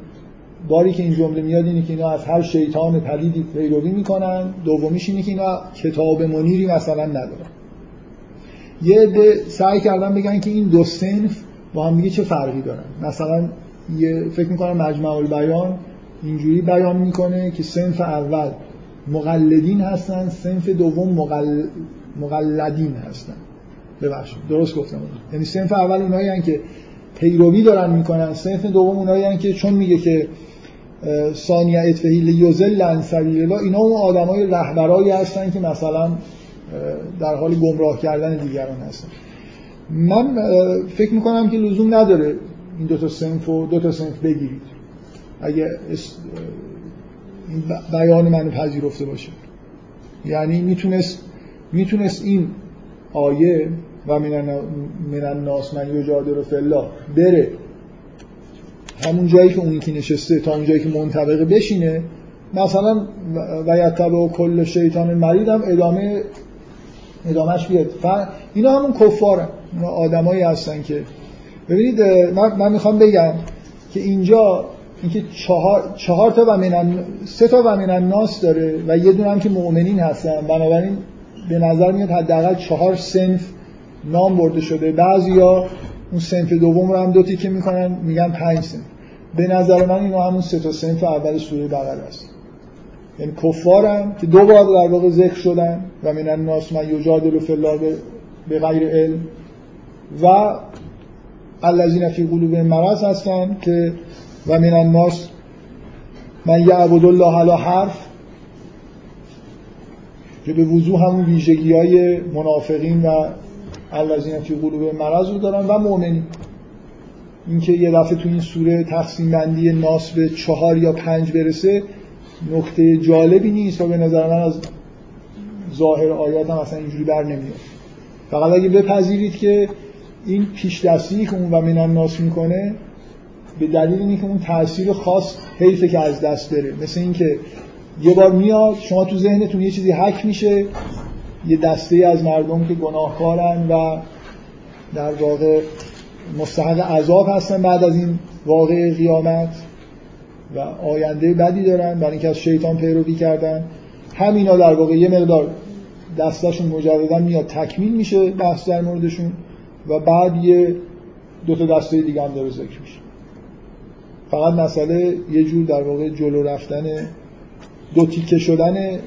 باری که این جمله میاد اینه که اینا از هر شیطان پلیدی پیروی می‌کنن. دومیش اینه که اینا کتاب منیری مثلا ندارن. یه عده سعی کردن بگن که این دو سنف با هم دیگه چه فرقی دارن. مثلا یه فکر می‌کنم مجمع البیان اینجوری بیان می‌کنه که سنف اول مقلدین هستن سنف دوم مقل... مقلدین هستن. ببخشید درست گفتم. یعنی سنف اول اونایی که پیروی دارن می‌کنن سنف دوم اونایی که چون میگه که ثانیه اتفهی لیوزل لن سبیل الله اینا اون آدمای رهبرایی هستن که مثلا در حال گمراه کردن دیگران هستن. من فکر می‌کنم که لزوم نداره این دو تا سنف و دو تا سنف بگیرید. اگه این بیان منو پذیرفته باشه. یعنی می‌تونست می‌تونست این آیه و من الناس من یجادل فی الله بره. همون جایی که اون که نشسته تا اون جایی که منطبقه بشینه مثلا و یتبع کل شیطان مرید هم ادامه ادامهش بیاد. اینا همون کفارن. اینا آدمایی هستن که ببینید من, من می‌خوام بگم که اینجا اینکه چهار, چهار تا و من سه تا و من ناس داره و یه دونه هم که مؤمنین هستن. بنابراین به نظر میاد حداقل چهار سنف نام برده شده. بعضیا اون سنف دوم رو هم دو تیکه می‌کنن میگن پنج سنف. به نظر من اینا همون سه تا سنف اول سوره بقره است. یعنی کفارن که دو بار در واقع ذکر شدن و من الناس من یجادل فی الله به غیر علم و الذین فی قلوب مرض هستن که و من الناس من یعبد الله علی حرف که به وضوح همون ویژگی های منافقین و الذین فی قلوب مرض رو دارن و مؤمنین اینکه یه دفعه تو این سوره تقسیم بندی ناس به چهار یا پنج برسه نکته جالبی نیست و به نظر من از ظاهر آیات هم اصلا اینجوری بر نمیاد. فقط اگه بپذیرید که این پیش دستی که اون و من ناس می‌کنه به دلیل که اون تاثیر خاص حیفه که از دست بره. مثل اینکه یه بار میاد شما تو ذهنتون یه چیزی حک میشه یه دسته از مردم که گناهکارن و در واقع مستحق عذاب هستن بعد از این واقع قیامت و آینده بدی دارن. برای اینکه از شیطان پیروی کردن. همینا در واقع یه مقدار دستاشون مجردن میاد. تکمیل میشه بحث در موردشون و بعد یه دو تا دسته دیگه هم داره ذکر میشه. فقط مسئله یه جور در واقع جلو رفتن دو تیکه شدن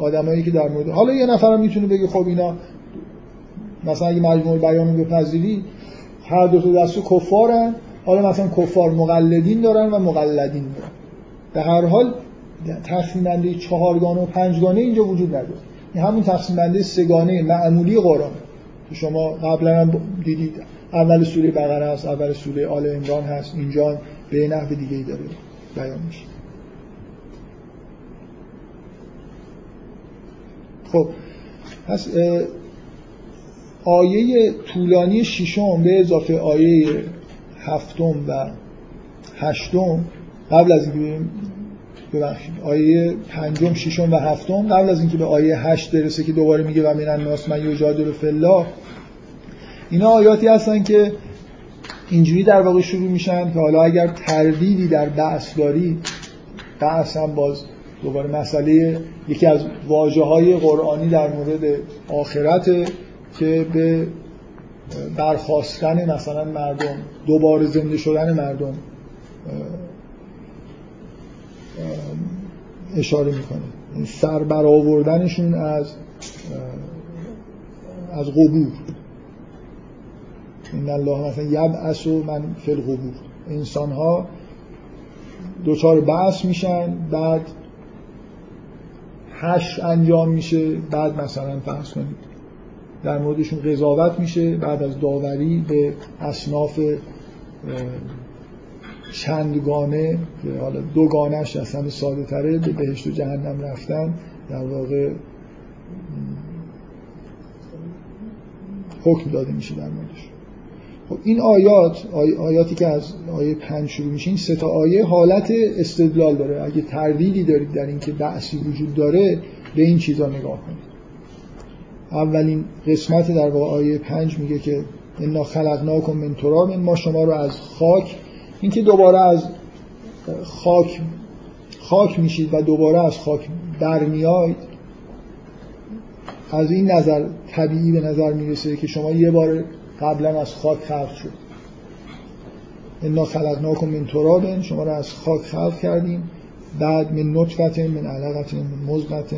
آدمایی که در مورد حالا یه نفرم می‌تونه بگه خب اینا مثلا اگه مجموع بیان بپذیری هر دو تا دستو کفارن. حالا مثلا کفار مقلدین دارن و مقلدین دارن. به هر حال تقسیم بندی چهارگانه و پنجگانه اینجا وجود نداره. این همون تقسیم بندی سگانه معمولی قرآن. که شما قبلا هم دیدید اول سوره بقره هست اول سوره آل عمران هست. اینجا به نحو دیگه ای داره بیان میشه. خب پس آیه طولانی ششم به اضافه آیه هفتم و هشتم قبل از اینکه ببخشید آیه پنجم ششم و هفتم قبل از اینکه به آیه هشت برسه که دوباره میگه و من الناس من یجادل الله. اینا آیاتی هستن که اینجوری در واقع شروع میشن که حالا اگر تردیدی در بحث داری بحث هم باز دوباره مسئله یکی از واجه های قرآنی در مورد آخرت که به برخواستن مثلا مردم دوباره زنده شدن مردم اشاره می‌کنه. سر برآوردنشون از از قبور این الله مثلا یبعث و من فی القبور انسان ها دوچار بحث میشن بعد هش انجام میشه بعد مثلا فرض کنید در موردشون قضاوت میشه بعد از داوری به اصناف چندگانه که حالا دوگانش اصلا ساده تره به بهشت و جهنم رفتن در واقع حکم داده میشه در موردش. خب این آیات آی آیاتی که از آیه پنج شروع میشه این سه تا آیه حالت استدلال داره. اگه تردیدی دارید در اینکه بحثی وجود داره به این چیزا نگاه کنید. اولین قسمت در واقع آیه پنج میگه که انا خلقناکم من تراب ما شما رو از خاک اینکه دوباره از خاک خاک میشید و دوباره از خاک برمیاید از این نظر طبیعی به نظر می‌رسه که شما یه بار قبلا از خاک خلق شد. انا خلقناکم من تراب شما رو از خاک خلق کردیم بعد من نطفت من علقت من مزغت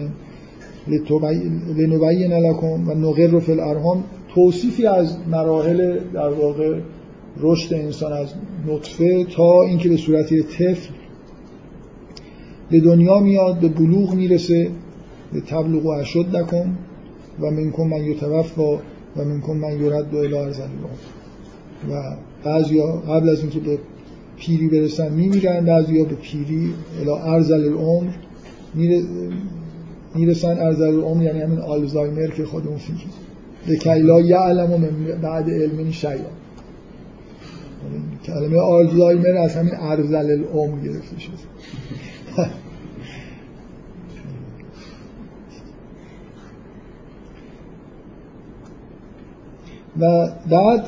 لنبین لکم و نقر فی الارحام توصیفی از مراحل در واقع رشد انسان از نطفه تا اینکه به صورت طفل به دنیا میاد به بلوغ می‌رسه به تبلغ و اشد نکن و منکن من یتوفا و منکن من یرد به اله و بعضی قبل از اینکه به پیری برسن میمیرن بعضی به پیری اله ارزل العمر می‌رسن ارزل العمر یعنی همین آلزایمر که خودمون فیلم. لکی لا یعلم من بعد علم شیئا کلمه آلزایمر از همین ارزل العمر گرفته شده. و بعد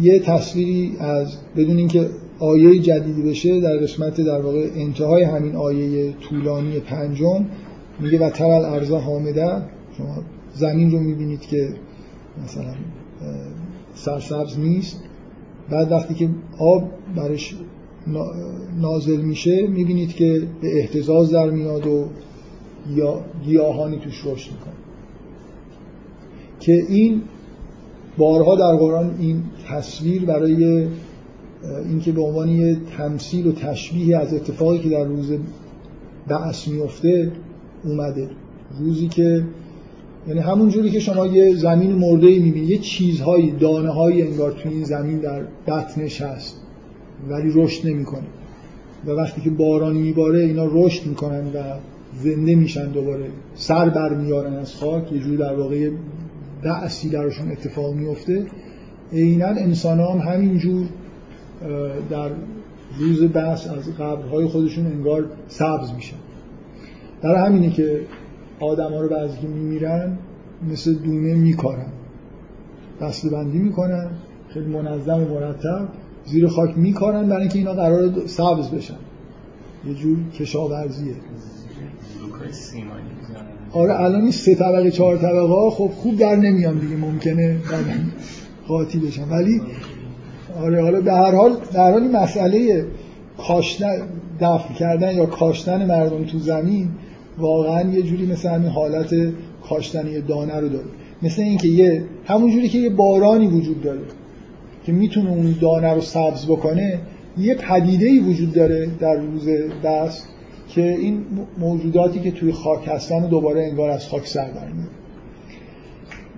یه تصویری از بدون اینکه آیه جدیدی بشه در قسمت در واقع انتهای همین آیه طولانی پنجم میگه و ترل ارزا حامده. شما زمین رو می‌بینید که مثلا سرسبز نیست. بعد وقتی که آب برش نازل میشه می‌بینید که به احتزاز در میاد و گیاهانی توش رشد می‌کنه. که این بارها در قرآن این تصویر برای اینکه به عنوان یه تمثیل و تشبیه از اتفاقی که در روز بعث میفته اومده. روزی که یعنی همون جوری که شما یه زمین مرده ای می‌بینید یه چیزهایی دانه هایی انگار توی این زمین در بطنش هست ولی رشد نمی‌کنه. و وقتی که باران میباره اینا رشد می‌کنن و زنده میشن دوباره. سر برمیارن از خاک یه جوری در واقع بعثی درشون اتفاق میفته عینا انسان هم همینجور در روز بحث از قبرهای خودشون انگار سبز میشن. در همینه که آدم ها رو بعضی که میمیرن مثل دونه میکارن. دست بندی می‌کنن خیلی منظم و مرتب زیر خاک میکارن برای اینکه اینا قرار سبز بشن. یه جور کشاورزیه. آره الان این سه طبقه چهار طبقه ها خب خوب در نمیان دیگه ممکنه قاطی بشن. ولی آره حالا به هر حال در حال مسئله کاشتن دفن کردن یا کاشتن مردم تو زمین واقعا یه جوری مثل همین حالت کاشتنی دانه رو داره. مثل اینکه یه همون جوری که یه بارانی وجود داره که می‌تونه اون دانه رو سبز بکنه یه پدیده ای وجود داره در روز دست که این موجوداتی که توی خاک هستن دوباره انگار از خاک سر برمیاد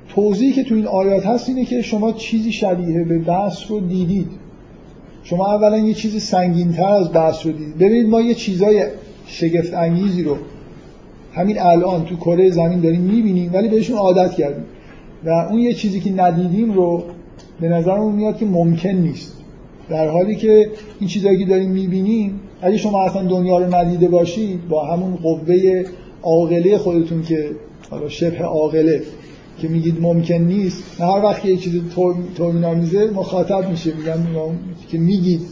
توضیحی که توی این آیات هست اینه که شما چیزی شبیه به بحث رو دیدید. شما اولا یه چیزی سنگینتر از بحث رو دیدید. ببینید ما یه چیزای شگفت انگیزی رو همین الان تو کره زمین داریم می‌بینیم ولی بهشون عادت کردیم. و اون یه چیزی که ندیدیم رو به نظرمون میاد که ممکن نیست. در حالی که این چیزایی که داریم می‌بینیم اگه شما اصلا دنیا رو ندیده باشید با همون قوه عاقله خودتون که حالا شبه عاقله که میگید ممکن نیست هر وقت یه چیز میزه مخاطب میشه. میگن که میگید.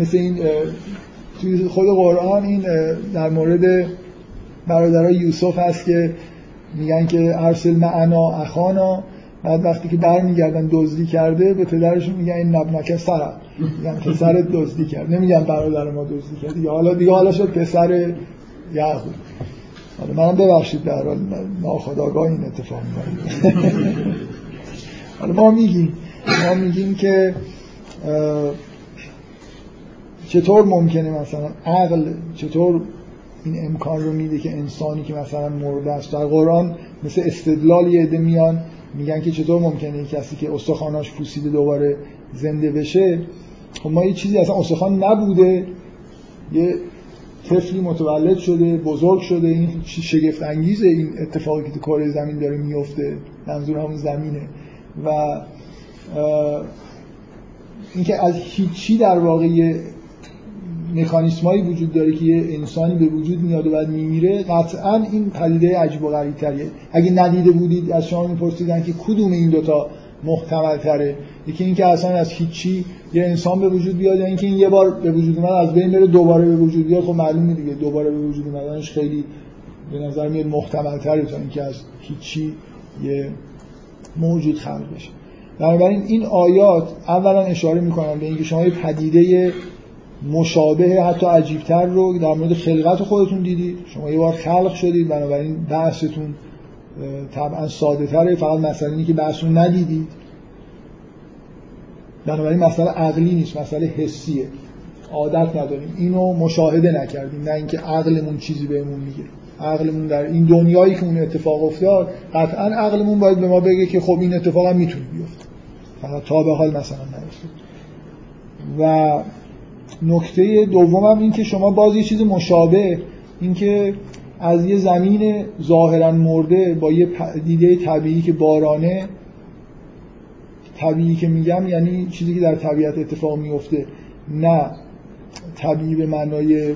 مثل این توی خود قرآن این در مورد برادرای یوسف هست که میگن که ارسل معنا اخانا بعد وقتی که برمیگردن دزدی کرده به پدرشون میگن این نبنک سر میگن پسر دزدی کرد. نمیگن برادر ما دزدی کرد. یا حالا دیگه حالا شد پسر یعقوب حالا منم ببخشید در حال ناخداگاه این اتفاق میفته حالا ما میگیم ما میگیم که چطور ممکنه مثلا عقل چطور این امکان رو میده که انسانی که مثلا مرده است؟ در قرآن مثل استدلال یه عده میان میگن که چطور ممکنه کسی که استخواناش پوسیده دوباره زنده بشه؟ خب ما یه چیزی اصلا استخوان نبوده. یه طفلی متولد شده بزرگ شده این شگفت انگیزه این اتفاقی که تو زمین داره میفته. منظور همون زمینه. و اینکه از هیچی در واقع مکانیسمایی وجود داره که یه انسانی به وجود میاد و بعد میمیره قطعا این پدیده عجیب و غریب تریه اگه ندیده بودید از شما میپرسیدن که کدوم این دوتا محتمل تره یکی اینکه اصلا از هیچی یه انسان به وجود بیاد یا اینکه این یه بار به وجود اومد از بین بره دوباره به وجود بیاد. خب معلومه دیگه دوباره به وجود اومدنش خیلی به نظر میاد محتمل تره تا اینکه از هیچی یه موجود خلق بشه. بنابراین این آیات اولا اشاره می‌کنن به اینکه شما یه پدیده مشابه حتی عجیبتر رو در مورد خلقت خودتون دیدید شما یه بار خلق شدید بنابراین بحثتون طبعا ساده تره فقط مسئله اینه که بحث ندیدید بنابراین مسئله عقلی نیست مسئله حسیه. عادت نداریم. اینو مشاهده نکردیم نه اینکه عقلمون چیزی بهمون میگه. عقلمون در این دنیایی که اون اتفاق افتاد قطعا عقلمون باید به ما بگه که خب این اتفاق هم می‌تونه بیفته. تا به حال مثلا نیفته. و نکته دومم این که شما باز یه چیز مشابه اینکه از یه زمین ظاهرا مرده با یه دیده طبیعی که بارانه طبیعی که میگم یعنی چیزی که در طبیعت اتفاق میفته نه طبیعی به معنای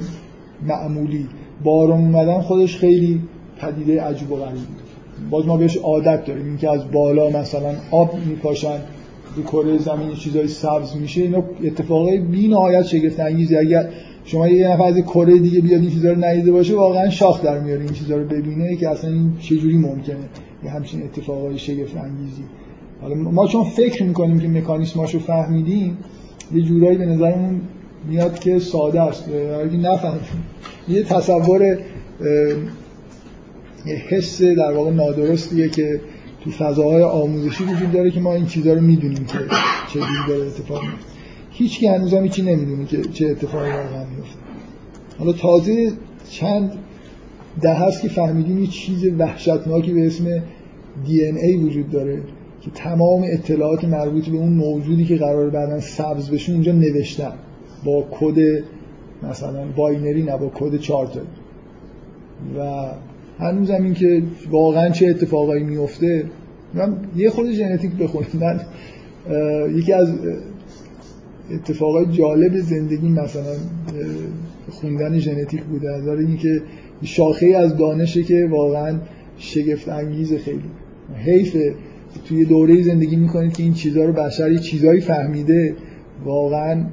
معمولی. باران اومدن خودش خیلی پدیده عجیب و غریبی باز ما بهش عادت داریم اینکه از بالا مثلا آب میپاشن رو کره زمین چیزای سبز میشه اینا اتفاقای بی نهایت شگفت انگیزی اگر شما یه نفر از کره دیگه بیاد این چیزا رو ندیده باشه واقعا شاخ در میاره این چیزا رو ببینه که اصلا این چجوری ممکنه یه همچین اتفاقای شگفت انگیزی. حالا ما چون فکر می‌کنیم که مکانیسماشو فهمیدیم یه جورایی به نظرمون میاد که ساده است. اگه نفهمیم. یه تصور یه حس در واقع نادرستیه که تو فضاهای آموزشی وجود داره که ما این چیزها رو می‌دونیم که چه داره اتفاق میفته هیچ کی هنوز هم نمی‌دونه که چه اتفاقی واقعا میفته حالا تازه چند ده هست که فهمیدیم یه چیز وحشتناکی به اسم DNA وجود داره که تمام اطلاعات مربوط به اون موجودی که قرار بعدا سبز بشه اونجا نوشتن. با کد مثلا binary نه با کد چارتایی و هنوز هم این که واقعا چه اتفاقایی میفته من یه خود ژنتیک بخونم من یکی از اتفاقای جالب زندگی مثلا خوندن ژنتیک بوده از اینکه شاخه از دانشه که واقعا شگفت انگیز خیلی حیف توی دوره زندگی می‌کنید که این چیزها رو بشر یه چیزایی فهمیده. واقعا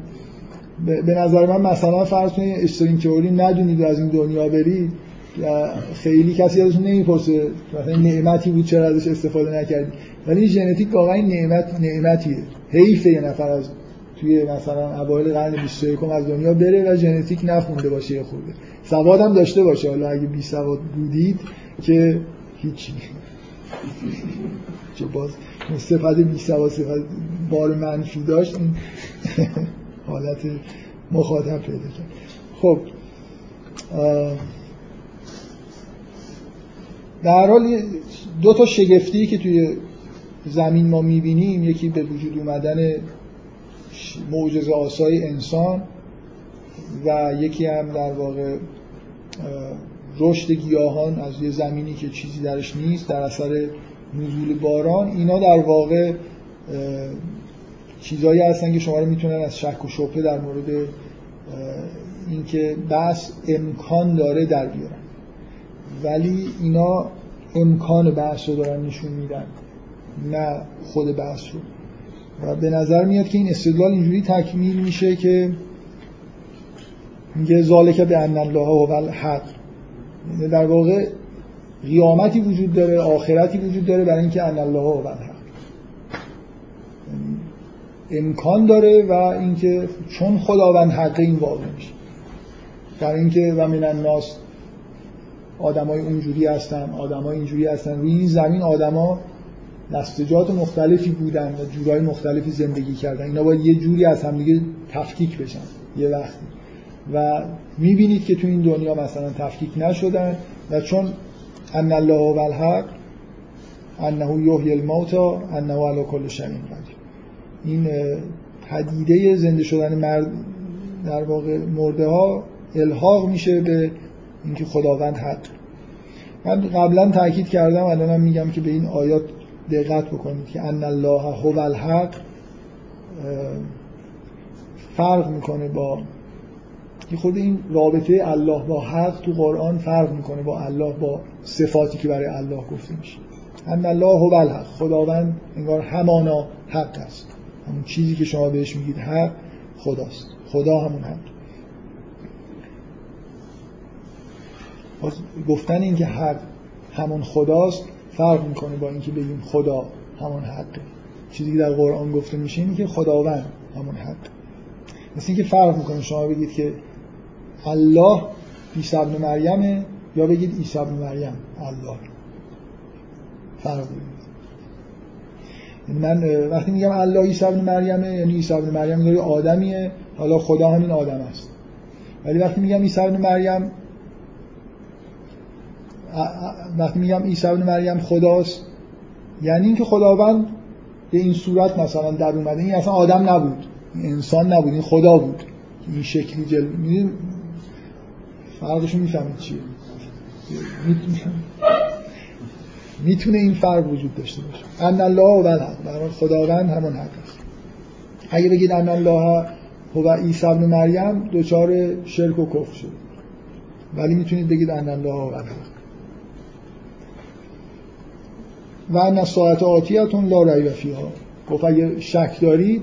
به نظر من مثلا فرض کنید استرینگ تئوری ندونید از این دنیا برید. خیلی کسی ازش نمی‌پرسه مثلا نعمتی بود چرا ازش استفاده نکردی؟ ولی ژنتیک واقعا نعمت نعمتیه. حیف یه نفر از توی مثلا اوایل قرن 21 از دنیا بره و ژنتیک نخونده باشه یه خورده. سواد هم داشته باشه. حالا اگه بی سواد بودید که هیچی. چه باز صفت بی سواد صفت بار منفی داشت این حالت مخاطب پیدا کرد. خب در حال دو تا شگفتی که توی زمین ما می‌بینیم یکی به وجود اومدن معجزه آسای انسان و یکی هم در واقع رشد گیاهان از یه زمینی که چیزی درش نیست در اثر نزول باران. اینا در واقع چیزهایی هستن که شما رو می‌تونن از شک و شبهه در مورد اینکه بس امکان داره در بیارن. ولی اینا امکان بحث رو دارن نشون میدن نه خود بحث رو. و به نظر میاد که این استدلال اینجوری تکمیل میشه که میگه ذالک به ان الله هو الحق. یعنی در واقع قیامتی وجود داره آخرتی وجود داره برای اینکه ان الله هو الحق. امکان داره و اینکه چون خداوند حق این واقع میشه. برای اینکه و من الناس آدمای اونجوری هستن آدمای اینجوری هستن. روی این زمین آدما نسجات مختلفی بودن و جورای مختلفی زندگی کردن. اینا باید یه جوری از همدیگه تفکیک بشن یه وقتی. و می‌بینید که تو این دنیا مثلا تفکیک نشدن و چون ان الله و الحق انه یحیی الموتا انه علی کل شیء این پدیده زنده شدن مرد در واقع مرده ها الحاق میشه به اینکه خداوند حق. من قبلا تاکید کردم الانم میگم که به این آیات دقت بکنید که ان الله هو الحق. فرق می‌کنه با خود این رابطه الله با حق تو قرآن فرق می‌کنه با الله با صفاتی که برای الله گفته میشه. ان الله هو الحق. خداوند انگار همانا حق است. همون چیزی که شما بهش میگید حق خداست. خدا همون حق. گفتن این که حق همون خداست فرق می‌کنه با اینکه بگیم خدا همون حقه. چیزی که در قرآن گفته میشه اینه که خداوند همون حق مثل اینکه فرق می‌کنه شما بگید که الله عیسی ابن مریمه یا بگید عیسی ابن مریم الله. فرق من وقتی میگم الله عیسی ابن مریمه یعنی عیسی ابن مریم یه آدمیه حالا خدا همین آدم است. ولی وقتی میگم عیسی ابن مریم وقتی میگم عیسی ابن مریم خداست یعنی اینکه خداوند به این صورت مثلا در اومده این اصلا آدم نبود این انسان نبود این خدا بود. این شکلی جل فرقشو می‌فهمید چیه؟ می‌تونه این فرق وجود داشته باشه. ان الله و الحق. خداوند همون حق است. اگه بگید ان الله هو عیسی ابن مریم دوچار شرک و کفر شد. ولی می‌تونید بگید ان الله و الحق. و ان ساعت آتیتون لا ریب فیها. گفت اگه شک دارید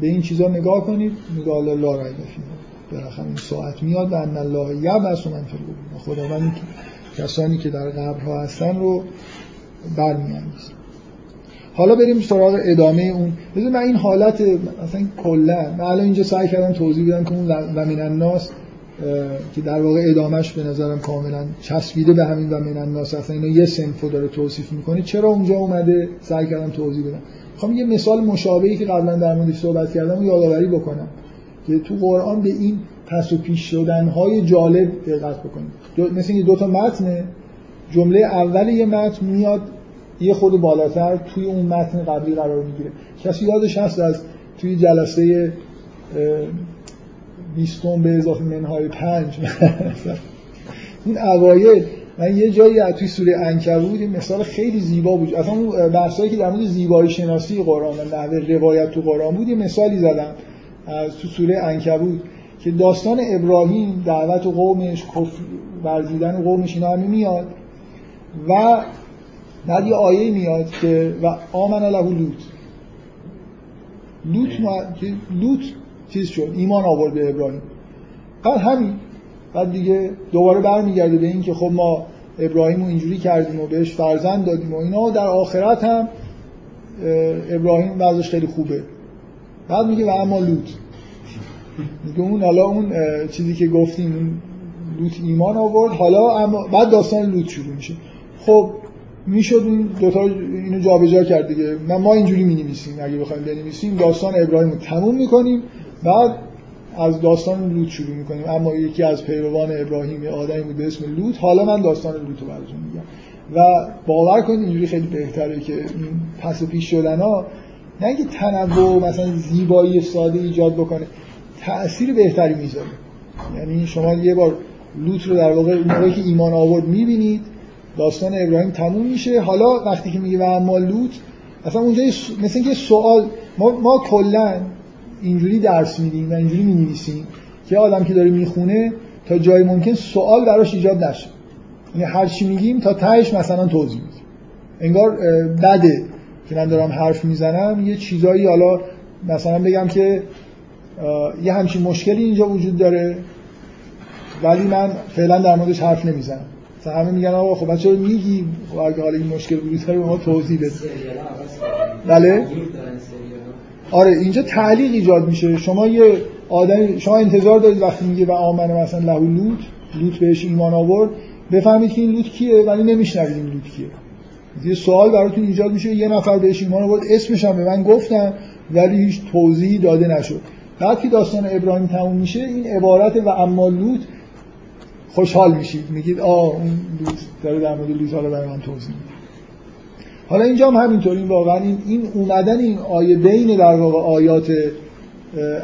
به این چیزا نگاه کنید. نگاه لا ریب فیها. بالاخره این ساعت میاد و ان الله یبعث من فی خداوند کسانی که در قبرها هستن رو برمیانگیزه. حالا بریم سراغ ادامه اون. بذار من این حالت مثلا کلا من الان اینجا سعی کردم توضیح بدم که اون و من الناس که در واقع ادامش به نظرم کاملا چسبیده به همین و من الناس اینا یه سنفو داره توصیف می‌کنه. چرا اونجا اومده؟ سعی کردم توضیح بدم. می‌خوام یه مثال مشابهی که قبلا در موردش صحبت کردم یادآوری بکنم که تو قرآن به این پس و پیش شدن های جالب دقت بکنید. مثل اینکه دو تا متن جمله اول یه متن میاد یه خود بالاتر توی اون متن قبلی قرار می‌گیره. کسی یادش هست از توی جلسه بیستون به اضافه منهای پنج. اون اوایل من یه جایی توی سوره انکبود این مثال خیلی زیبا بود. اصلا اون بحثایی که در مورد زیبایی شناسی قرآن و نحوه روایت تو قرآن بود یه مثالی زدم از تو سوره انکبود که داستان ابراهیم دعوت و قومش کفر ورزیدن قومش اینا همه میاد و بعد یه آیه میاد که و آمن له لوط. لوط ما... لوط چیز شد. ایمان آورد به ابراهیم. بعد همین. بعد دیگه دوباره برمیگرده به این که خب ما ابراهیم رو اینجوری کردیم و بهش فرزند دادیم و اینا. در آخرت هم ابراهیم وضعش خیلی خوبه. بعد میگه و اما لوط. میگه اون حالا اون چیزی که گفتیم اون لوط ایمان آورد. حالا اما بعد داستان لوط شروع میشه. خب می‌شد این دوتا اینو جابجا کرد دیگه. ما اینجوری می نویسیم اگه بخوایم بنویسیم داستان ابراهیم رو تموم می‌کنیم. بعد از داستان لوط شروع می‌کنیم. اما یکی از پیروان ابراهیم آدمی بود به اسم لوط. حالا من داستان لوط رو براتون میگم. و باور کنید اینجوری خیلی بهتره که این پس پیش شدن ها نه اینکه تنوع مثلا زیبایی ساده ایجاد بکنه تأثیر بهتری می‌ذاره. یعنی شما یه بار لوط رو در واقع موقعی که ایمان آورد می‌بینید داستان ابراهیم تموم میشه. حالا وقتی که میگه و اما لوط اصلا اونجا مثل اینکه سوال ما, ما کلا اینجوری درس میدیم و اینجوری می‌نویسیم که آدم که داره می‌خونه تا جای ممکن سوال براش ایجاد نشه. یعنی هر چی میگیم تا تهش مثلا توضیح میدیم انگار بده که من دارم حرف می‌زنم یه چیزایی حالا مثلا بگم که یه همچین مشکلی اینجا وجود داره ولی من فعلا در موردش حرف نمی‌زنم. مثلا همه میگن آقا خب چرا میگی؟ و اگه حالا این مشکل وجود داره به ما توضیح بده. بله؟ آره اینجا تعلیق ایجاد میشه. شما یه آدم شما انتظار دارید وقتی میگه و آمنه مثلا لهو لوط لوط بهش ایمان آورد بفهمید که این لوط کیه ولی نمیشنوید این لوط کیه. یه سوال براتون ایجاد میشه یه نفر بهش ایمان آورد اسمش هم به من گفتن ولی هیچ توضیحی داده نشد. بعد که داستان ابراهیم تموم میشه این عبارت و اما لوط خوشحال میشید. میگید آ اون لوط داره در مورد لوط حالا برای من توضیح میده. حالا اینجا هم همینطور این واقعا این, این اومدن این آیه بین در واقع آیات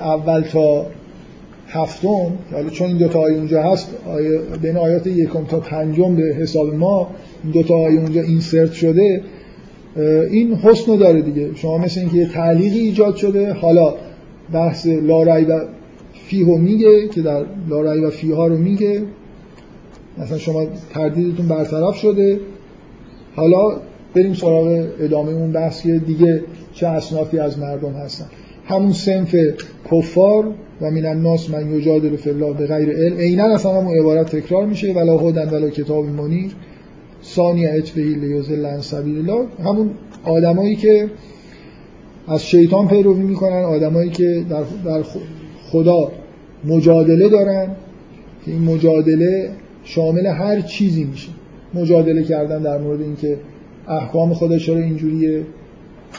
اول تا هفتم حالا چون این دوتا آیه اونجا هست آیه بین آیات یکم تا پنجم به حساب ما این دوتا آیه اونجا اینسرت شده این حسن داره دیگه. شما مثل اینکه یه تعلیقی ایجاد شده حالا بحث لارای و فیهو میگه که در لارای و فیها رو میگه. مثلا شما تردیدتون برطرف شده. حالا بریم سراغ ادامه اون بحث که دیگه چه اصنافی از مردم هستن. همون سنف کفار و من الناس من یجادل فی الله به غیر علم. عینا اصلا همون عبارت تکرار میشه. ولا هدن ولا کتاب منیر ثانی اتبهی لیوزل عن سبیل الله. همون آدمایی که از شیطان پیروی می‌کنن آدمایی که در, در خدا مجادله دارن که این مجادله شامل هر چیزی میشه. مجادله کردن در مورد اینکه احکام خدا چرا اینجوریه؟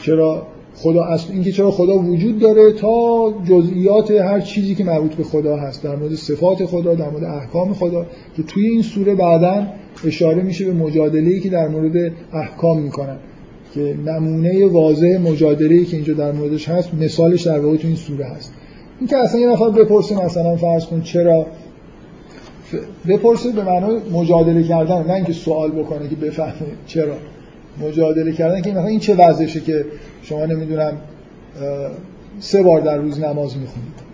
چرا خدا اصل اینکه چرا خدا وجود داره تا جزئیات هر چیزی که مربوط به خدا هست در مورد صفات خدا در مورد احکام خدا که توی این سوره بعدا اشاره میشه به مجادله که در مورد احکام می‌کنن. که نمونه واضح مجادله که اینجا در موردش هست مثالش در واقع تو این سوره هست. این که اصلا یه نفر بپرسه مثلا فرض کن چرا؟ بپرسه به معنای مجادله کردن نه اینکه سوال بکنه که بفهمه چرا. مجادله کردن که مثلا این چه وضعشه که شما نمی‌دونم سه بار در روز نماز می‌خونید.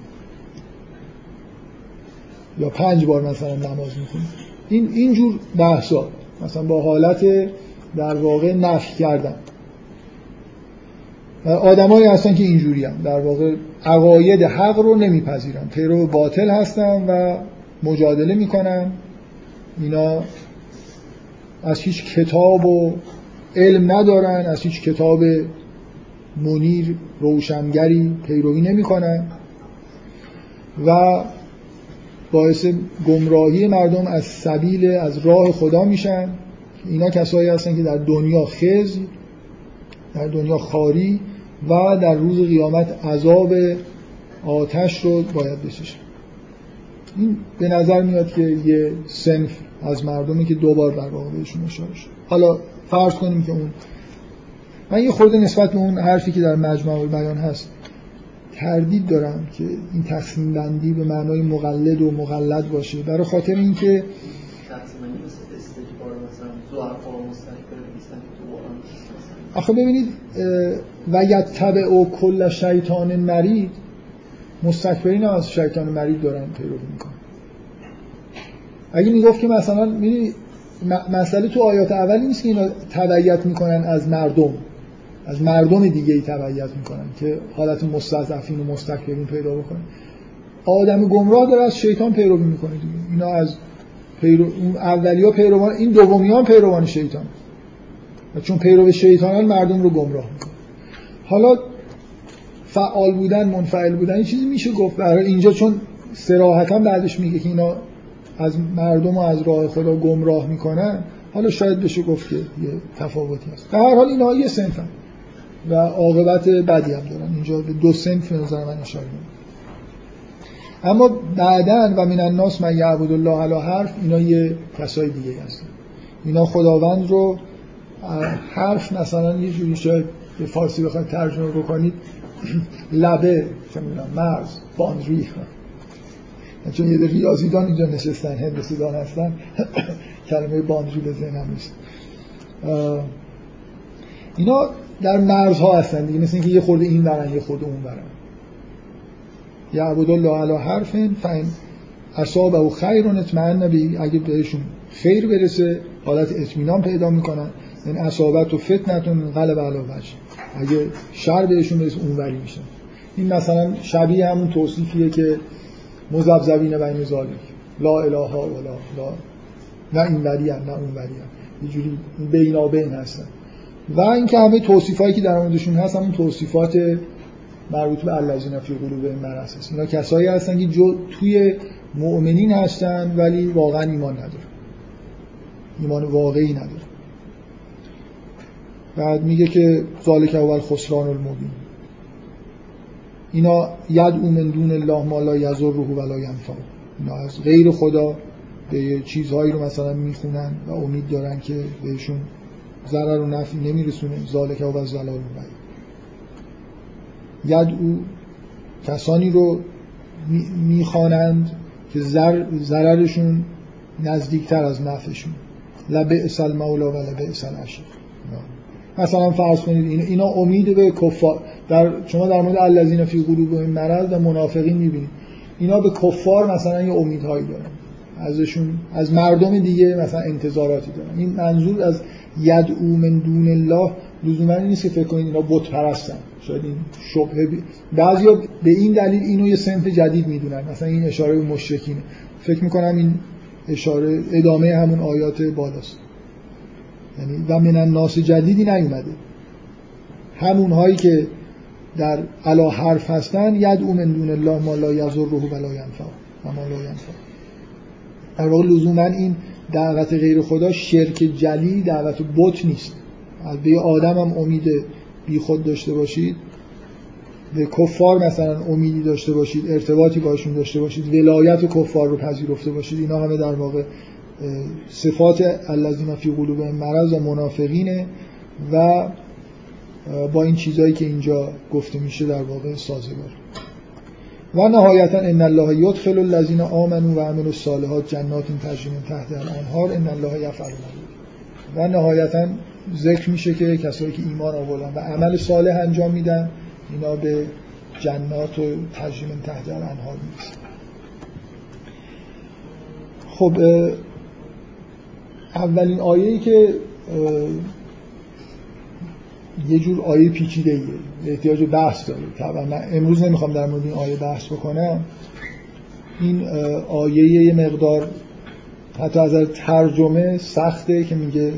یا پنج بار مثلا نماز می‌خونید. این اینجور بحثا مثلا با حالت در واقع نفی کردن. آدمایی هستن که اینجوری هم در واقع عقاید حق رو نمیپذیرن. پیرو باطل هستن و مجادله می‌کنن. اینا از هیچ کتاب و علم ندارن از هیچ کتاب منیر روشنگری پیروی نمی‌کنن و باعث گمراهی مردم از سبیل از راه خدا میشن. اینا کسایی هستن که در دنیا خزی در دنیا خاری و در روز قیامت عذاب آتش رو باید بچشن. این به نظر میاد که یه سنف از مردمی که دوبار در واقع بهشون اشاره شد. حالا فرض کنیم که اون من یه خورده نسبت به اون حرفی که در مجمع بیان هست تردید دارم که این تقسیم بندی به معنای مقلد و مقلد باشه. برای خاطر اینکه آخه ببینید و یتبع او کل شیطان مرید مستکبرین از شیطان مرید دارن پیروی می‌کنن. اگه می‌گفت که مثلا می‌دونی مسئله تو آیات اولی نیست که اینا تبعیت می‌کنن از مردم. از مردم دیگه ای تبعیت می‌کنن که حالت مستضعفین و مستکبرین پیدا بکنن. آدم گمراه داره از شیطان پیروی می‌کنه دیگه. اینا از پیرو... اولیا پیروان این دومیان پیروان شیطان. و چون پیرو شیطانان مردم رو گمراه می‌کنه. حالا فعال بودن منفعل بودن این چیزی میشه گفت. برای اینجا چون سراحتا بعدش میگه که اینا از مردم و از راه خدا گمراه می‌کنن حالا شاید بشه گفت که یه تفاوتی هست. در هر حال اینا یه سنفن و عاقبت بدی هم دارن. اینجا به دو سنف نظر من اشاره اما بعدا و من الناس من یعبد الله علی حرف اینا یه کسای دیگه هستن. اینا خداوند رو حرف مثلا یه جوری شاید به فارسی بخواید ترجمه بکنید لبه مرز باندری چون یه ریاضیدان اینجا نشستن هندسیدان هستن کلمه باندری به ذهنم نیست. اینا در مرزها هستن دیگه مثل اینکه یه خورده این برن یه خورده اون برن یعبد الله علی حرف فین اصابه و خیر اطمئن نبی اگه بهشون خیر برسه حالت اطمینان پیدا می‌کنن. این اصابت و فتنتون غلب علی وجه اگه شر بهشون برسه اونوری میشن این مثلا شبیه همون توصیفیه که مزبزبین بین ذالک لا اله ولا لا نه این وری نه اون وری یه جوری بینابین هستن. و اینکه همه توصیفایی که در موردشون هست همون توصیفات مربوط به الذین فی قلوبهم مرض هست. اینا کسایی هستن که جو توی مؤمنین هستن ولی واقعا ایمان نداره ایمان واقعی نداره بعد میگه که ذالک اول خسران المبین. اینا ید او من دون الله ما لا یضره ولا ینفع اینا از غیر خدا به چیزهایی رو مثلا می‌خونن و امید دارن که بهشون ضرر و نفعی نمیرسونه. ذالک و زلال ید او کسانی رو می‌خوانند که ضررشون نزدیکتر از نفعشون. لبئس المولا و لبئس العشیر. مثلا فرض کنید اینا امید به کفار در شما در مورد الذین فی قلوبهم مرض و منافقین می‌بینید. اینا به کفار مثلا یه امیدهایی دارن. ازشون از مردم دیگه مثلا انتظاراتی دارن. این منظور از یدعو من دون الله لزوما نیست که فکر کنید اینا بت پرستن شاید این شبهه بی... بعضیا به این دلیل اینو یه سنف جدید می‌دونن. مثلا این اشاره به مشرکینه. فکر می‌کنم این اشاره ادامه همون آیات بالاست. یعنی و من الناس جدیدی نیومده. همون هایی که در علا حرف هستن ید او من دون الله ما لا یضره و لا ینفع و ما لا ینفع. در واقع لزوما این دعوت غیر خدا شرک جلی دعوت بت نیست. از به آدم هم امید بی خود داشته باشید. به کفار مثلا امیدی داشته باشید ارتباطی باشون داشته باشید ولایت و کفار رو پذیرفته باشید. اینا همه در واقع صفات الذین فی قلوبهم مرض و منافقینه و با این چیزهایی که اینجا گفته میشه در واقع سازگار. و نهایتا ان الله یدخل الذین آمنوا و عملوا الصالحات جنات تجری من تحت الانهار ان الله یفعل و نهایتا ذکر میشه که کسایی که ایمان آوردن و عمل صالح انجام میدن اینا به جنات و تجری من تحت الانهار می‌رسن. خب اولین آیه‌ای که یه جور آیه پیچیده ایه احتیاج بحث داره. طبعا من امروز نمی‌خوام در مورد این آیه بحث بکنم. این آیه یه مقدار حتی از ترجمه سخته که میگه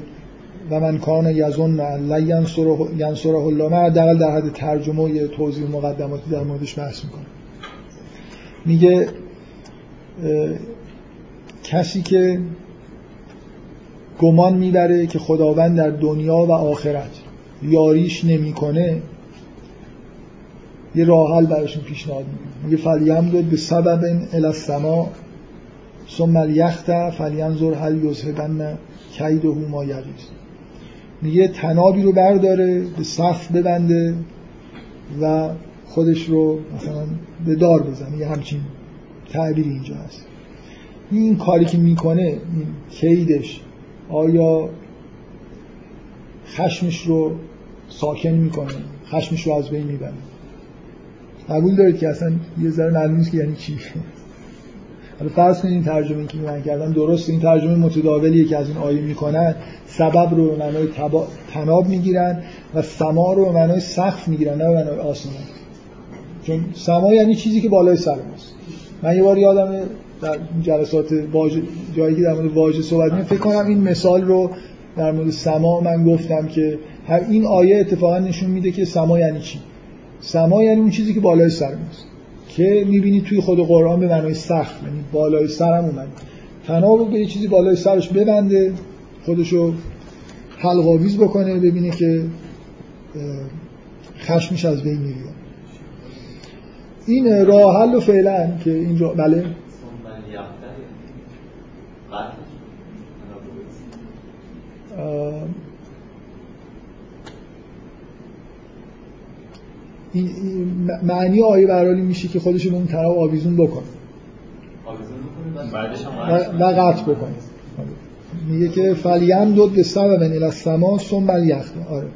و من کان یزن لا ینصره الله من حداقل در حد ترجمه و یه توضیح مقدماتی در موردش بحث می‌کنم. میگه کسی که گمان می‌بره که خداوند در دنیا و آخرت یاریش نمی‌کنه. یه راه حل براشون پیشنهاد میگه فلیم داد به سبب الی السما ثم الیخت فلینظر هل یذهبن کیده ما یغیظ میگه تنابی رو برداره به سقف ببنده و خودش رو مثلا به دار بزنه. یه همچین تعبیری اینجا هست. این کاری که می‌کنه این کیدش آیا خشمش رو ساکن می‌کنه؟ خشمش رو از بین می‌بره. قبول دارید که اصلا یه ذره معلوم نیست که یعنی چی. حالا فرض کنید این ترجمه که من کردم درست این ترجمه متداولیه که از این آیه می‌کنن. سبب رو به معنای تناب می‌گیرن و سما رو به معنای سقف می‌گیرن نه به معنای آسمان. چون سما یعنی چیزی که بالای سر ماست. من یه بار یادم در جلسات واژه جایی که در مورد واژه صحبت می فکر کنم این مثال رو در مورد سما من گفتم که هر این آیه اتفاقا نشون میده که سما یعنی چی؟ سما یعنی اون چیزی که بالای سر ماست. که می‌بینید توی خود قرآن به معنای سخت یعنی بالای سرم اومد. تناب به یه چیزی بالای سرش ببنده خودشو حلقاویز بکنه ببینه که خشمش از بین میره این راه حل و فعلا که اینجا بله؟ معنی آیه برالی میشه که خودش به اون طرف آویزون بکنه. و قطع بکنه. میگه که فلیم دود به سبب من السما ثم الیخت. آره.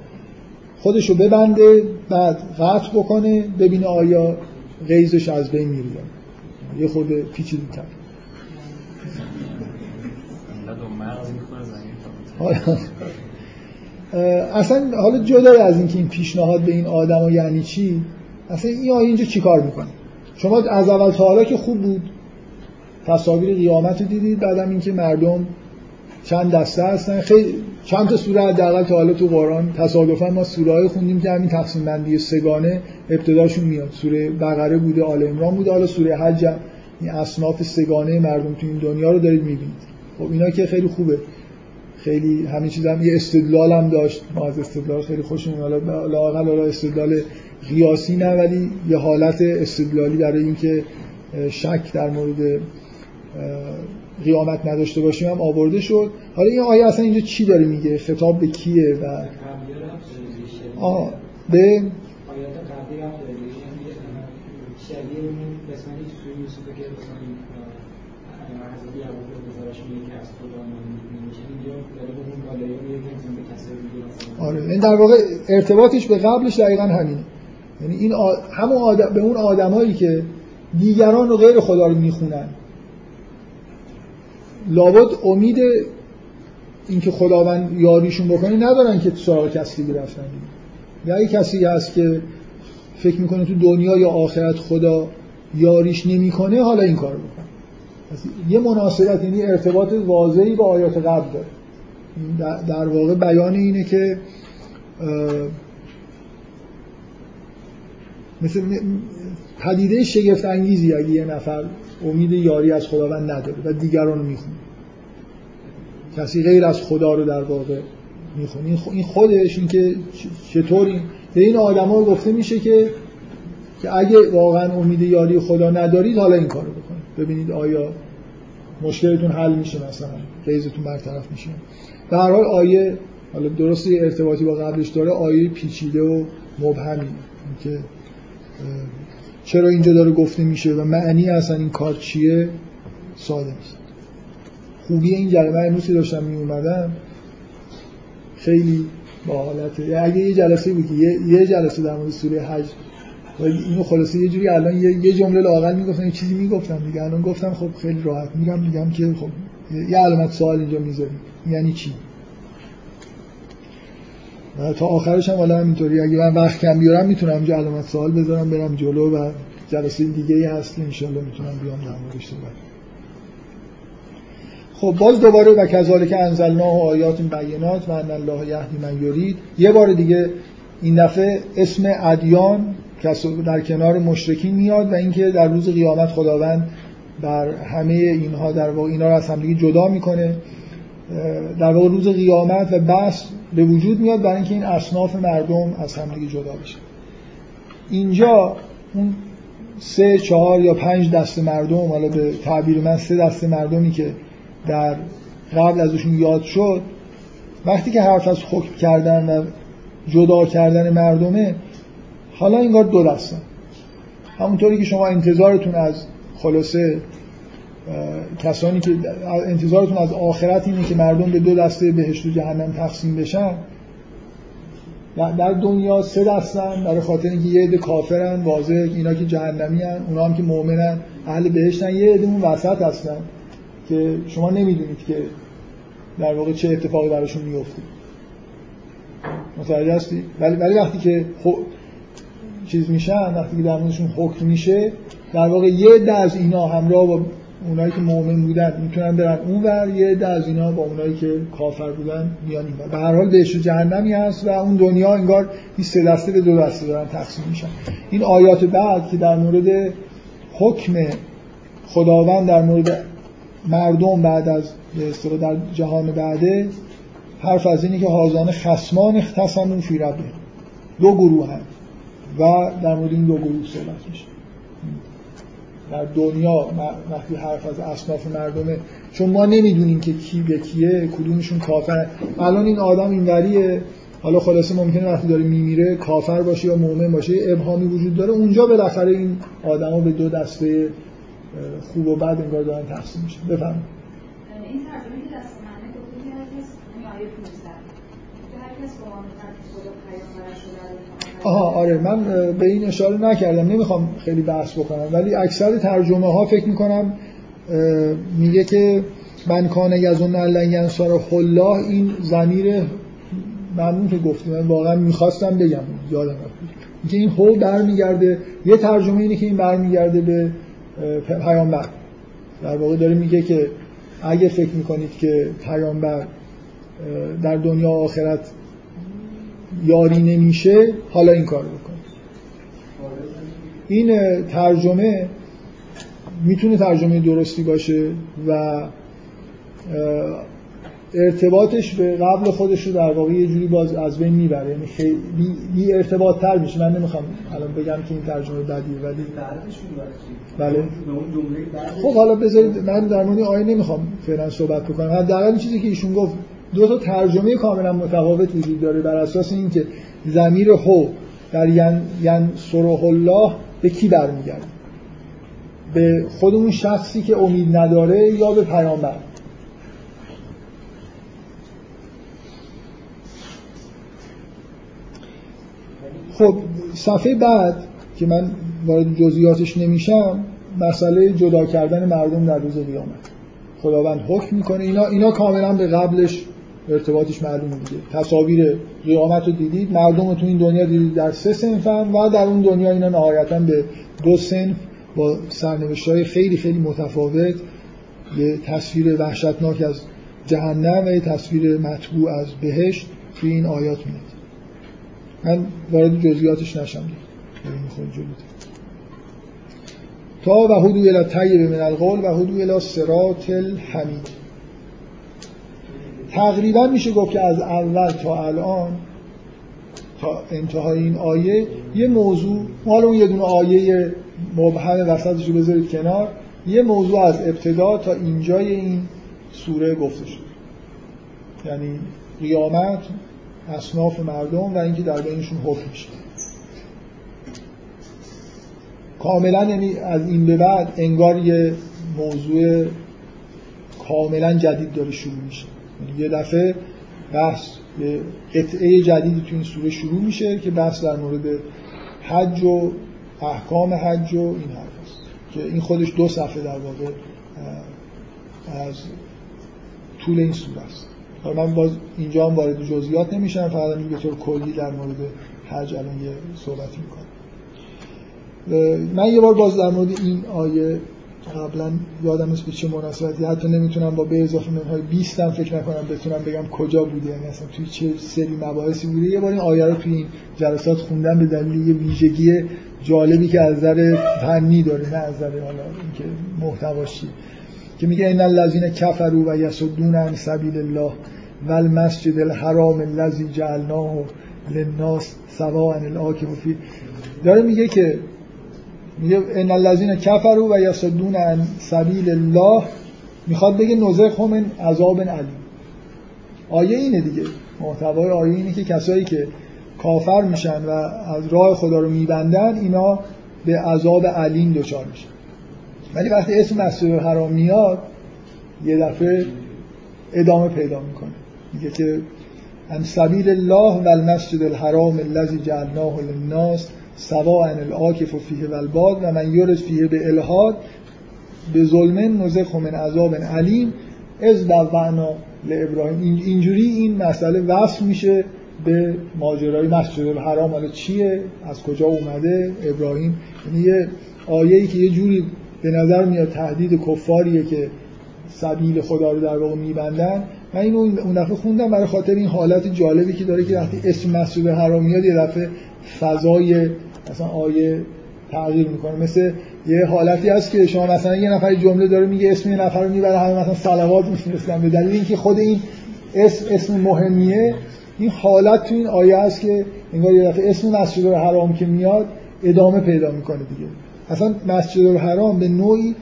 خودشو ببنده بعد قطع بکنه ببینه آیا غیزش از بین میره یه خود پیچیده تر اصلا حالا جدا از اینکه این پیشنهاد به این آدم یعنی چی اصلا این آیه اینجا چیکار می‌کنه؟ شما از اول تا حالا که خوب بود تصاویر قیامت رو دیدید بعدم اینکه مردم چند دسته هستن. خیلی چند تا سوره حداقل تا حالا تو قرآن تصادفا ما سوره خوندیم که همین تقسیم بندی سگانه ابتداشون میاد. سوره بقره بوده آل عمران بوده حالا سوره حج این اصناف سگانه مردم تو این دنیا رو دارید می‌بینید. خب اینا که خیلی خوبه. خیلی همه چیز هم یه استدلال هم داشت. ما از استدلال خیلی خوشمون حالا لاقل حالا استدلال قیاسی نه ولی یه حالت استدلالی برای اینکه شک در مورد قیامت نداشته باشیم هم آورده شد. حالا این آیه اصلا اینجا چی داره میگه؟ خطاب به کیه و آه به حضرت یعقوب گزارش میگه که آره این در واقع ارتباطش به قبلش دقیقا همینه یعنی این آ... همون آدم... به اون آدمایی که دیگران رو غیر خدا رو می‌خونن. لابد امید اینکه خداوند یاریشون بکنه ندارن که سراغ کسی دیگه رفتن یا کسی هست که فکر می‌کنه تو دنیا یا آخرت خدا یاریش نمی‌کنه حالا این کار بکنه. یه مناسبت یعنی ارتباط واضحی با آیات قبل داره. در واقع بیان اینه که مثل پدیده شگفت انگیزی اگه یه نفر امید یاری از خداوند نداره و دیگران رو می‌خونه کسی غیر از خدا رو در واقع می‌خونه این خودش این که چطور این به این آدما گفته میشه که که اگه واقعا امید یاری خدا ندارید حالا این کارو ببینید آیا مشکلتون حل میشه مثلا قیزتون برطرف میشه. در حال آیه حالا درستی ارتباطی با قبلش داره آیه پیچیده و مبهمی. که چرا اینجا داره گفته میشه و معنی اصلا این کار چیه؟ ساده نیست خوبی این جلسه من امروزی داشتم می اومدم خیلی با حالت اگه یه جلسه بود که یه جلسه در مورد سوره حج اینو خلاصه یه جوری الان یه جمله لاقل می‌گفتم یه چیزی می‌گفتم دیگه. الان گفتم خب خیلی راحت میگم میگم که خب یه علامت سوال اینجا می‌ذاریم یعنی چی؟ تا آخرش هم حالا همینطوری. اگه من وقت کم بیارم می‌تونم اینجا علامت سوال بذارم برم جلو و جلسه دیگه ای هست. که انشالله می‌تونم بیام در موردش صحبت خب باز دوباره و کذالک انزلنا و آیات بینات و ان الله یهدی من یرید. یه بار دیگه این دفعه اسم ادیان در کنار مشرکین میاد و اینکه در روز قیامت خداوند بر همه اینها در واقع اینا رو از همدیگه جدا می‌کنه در واقع روز قیامت و بحث به وجود میاد برای اینکه این اصناف مردم از همدیگه جدا بشه اینجا اون سه چهار یا پنج دست مردم حالا به تعبیر من سه دست مردمی که در قبل ازشون یاد شد وقتی که حرف از حکم کردن و جدا کردن مردمه حالا انگار دو دستن همونطوری که شما انتظارتون از خلاصه کسانی که انتظارتون از آخرت اینه که مردم به دو دسته بهشت و جهنم تقسیم بشن. در دنیا سه دستن برای خاطر اینکه یه عده کافرن واضح اینا که جهنمی هن اونا هم که مؤمنن اهل بهشتن. یه عده اون وسط هستن که شما نمی‌دونید که در واقع چه اتفاقی براشون میفته متوجه هستی؟ ولی ولی وقتی که چیز میشن وقتی که در موردشون حکم میشه در واقع یه عده از اینا همراه با اونایی که مؤمن بودن می‌تونن برن اونور یه عده از اینا با اونایی که کافر بودن میان اینور به هر حال بهش جهنمی هست و اون دنیا انگار این سه دسته به دو دسته دارن تقسیم میشن. این آیات بعد که در مورد حکم خداوند در مورد مردم بعد از به در جهان بعده حرف از اینه که حاضان خسمان اختصمون فی دو گروه هم و در مورد این دو گروه صحبت میشه. در دنیا وقتی حرف از اصناف مردمه چون ما نمی‌دونیم که کی به کیه کدومشون کافر الان این آدم اینوریه. حالا خلاصه ممکنه وقتی داره میمیره کافر باشه یا مؤمن باشه ابهامی وجود داره. اونجا بالاخره این آدما به دو دسته خوب و بد انگار دارن تقسیم میشه بفهم این ترجمه که دست منه گفته که هر کس هر کس آها آره من به این اشاره نکردم نمی‌خوام خیلی بحث بکنم ولی اکثر ترجمه ها فکر می‌کنم میگه که من کان یزون الان ینصار الله این زمیر ممنون که گفتی من واقعا می‌خواستم بگم یادم اینکه این هول برمیگرده یه ترجمه اینه که این برمیگرده به پیامبر. در واقع داره میگه که اگه فکر می‌کنید که پیامبر در دنیا آخرت یاری نمیشه حالا این کار بکن. این ترجمه می‌تونه ترجمه درستی باشه و ارتباطش به قبل خودش رو در واقع یه جوری باز از بین می‌بره. یعنی خیلی بی ارتباط تر میشه. من نمی‌خوام الان بگم که این ترجمه بدیه ولی بله. خب حالا بذارید من در مورد آیه نمی‌خوام فعلا صحبت بکنم. حداقل چیزی که ایشون گفت دو تا ترجمه کاملا متفاوت وجود داره بر اساس اینکه ضمیر هو در ین, ین الله به کی برمیگرده؟ به خود اون شخصی که امید نداره یا به پیامبر؟ خب صفحه بعد که من وارد جزئیاتش نمیشم مسئله جدا کردن مردم در روز قیامت. خداوند حکم می‌کنه اینا اینا کاملا به قبلش ارتباطش معلومه دیگه. تصاویر قیامت رو دیدید مردم تو این دنیا دیدید در سه سنف و در اون دنیا اینا نهایتا به دو سنف با سرنوشت های خیلی خیلی متفاوت. یه تصویر وحشتناک از جهنم و یه تصویر مطبوع از بهشت توی این آیات میاد. من وارد جزئیاتش نشم. تا و هدو الى طیب من القول و هدو الى صراط الحمید. تقریبا میشه گفت که از اول تا الان تا انتهای این آیه یه موضوع حالا اون یه دونه آیه مبهم وسطش رو بذارید کنار یه موضوع از ابتدا تا اینجای این سوره گفته شد. یعنی قیامت اصناف مردم و اینکه در بینشون حکم میشه. کاملا یعنی از این به بعد انگار یه موضوع کاملا جدید داره شروع میشه. یه دفعه بحث یه قطعه جدیدی تو این سوره شروع میشه که بحث در مورد حج و احکام حج و این حرف هست. که این خودش دو صفحه در واقع از طول این سوره است. حالا من باز اینجا هم وارد جزئیات نمیشم فقط به طور کلی در مورد حج الان یه صحبتی می‌کنم. من یه بار باز در مورد این آیه قبلا یادم نیست به چه مناسبتی حتی نمی‌تونم با به اضافه منهای 20 هم فکر نکنم بتونم بگم کجا بوده یعنی اصلا توی چه سری مباحثی بوده. یه بار این آیه رو توی این جلسات خوندم به دلیل یه ویژگی جالبی که از نظر فنی داره نه از نظر حالا اینکه محتواش که میگه ان الذين كفروا و یصدون عن سبیل الله و المسجد الحرام الذي جعلناه للناس سواء الاکف فی داره میگه که میگه ان الذين كفروا و یصدون عن سبیل الله. می‌خواد بگه نزخ من عذاب علیم. آیه اینه دیگه. محتوای آیه اینه که کسایی که کافر میشن و از راه خدا رو میبندن اینا به عذاب علیم دچار میشن. ولی وقتی اسم مسجد الحرام میاد یه دفعه ادامه پیدا می‌کنه. میگه که ان سبیل الله و المسجد الحرام الذي جعلناه للناس سواء العاکف فیه و الباد و من یورد فیه به الهاد به ظلم نزخ من عذاب علیم از بوعنا لابراهیم. اینجوری این مسئله وصل میشه به ماجرای مسجد الحرام. حالا چیه؟ از کجا اومده؟ ابراهیم. یعنی یه آیه‌ای که یه جوری به نظر میاد تهدید کفاریه که سبیل خدا رو در واقع میبندن. من اینو اون دفعه خوندم برای خاطر این حالت جالبی که داره که وقتی اسم مسجد حرام میاد یه دفعه فضای مثلا آیه تغییر می‌کنه. مثل یه حالتی هست که شما مثلا یه نفر جمله داره میگه اسم یه نفر رو می‌بره همه مثلا صلوات میفرستن به دلیل اینکه خود این اسم اسم مهمیه این حالت تو این آیه است که انگار یه دفعه اسم مسجد حرام که میاد ادامه پیدا می‌کنه دیگه. اصلا مسجد الحرام به نوعی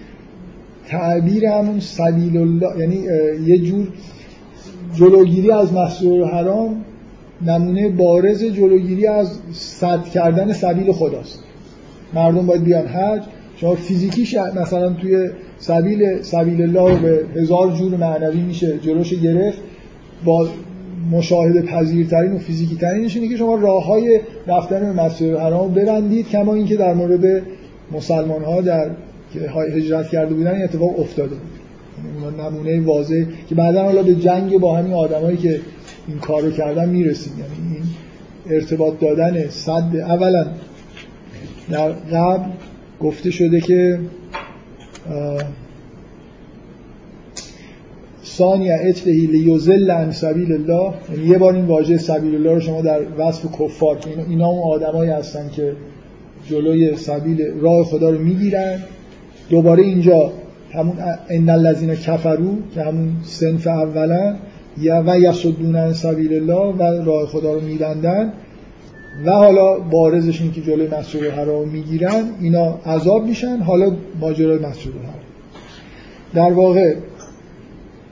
تعبیر همون سبیل الله یعنی یه جور جلوگیری از مسجد الحرام نمونه بارز جلوگیری از صد کردن سبیل خداست. مردم باید بیان حج. شما فیزیکیش مثلا توی سبیل سبیل الله به هزار جور معنوی میشه جلوش گرفت. با مشاهده پذیرترین و فیزیکی ترینش اینه که شما راه های رفتن به مسجد الحرام ببندید کما اینکه در مورد مسلمان ها در که هجرت کرده بودن این اتفاق افتاده بود. یعنی نمونه واضح که بعدا حالا به جنگ با همین آدمایی که این کارو کردن می‌رسیم. یعنی این ارتباط دادن صد اولا در قبل گفته شده که ثانی اتفهی لیوزل عن سبیل الله یعنی یه بار این واژه سبیل الله رو شما در وصف کفار که اینا اون آدمایی هستن که جلوی سبیل راه خدا رو می‌گیرن. دوباره اینجا همون ان الذين کفرو که همون سنف اولا و یصدون سبیل الله و راه خدا رو میبندن و حالا بارزش این که جلوی مسجد الحرام می‌گیرن اینا عذاب میشن حالا ماجرای مسجد الحرام. در واقع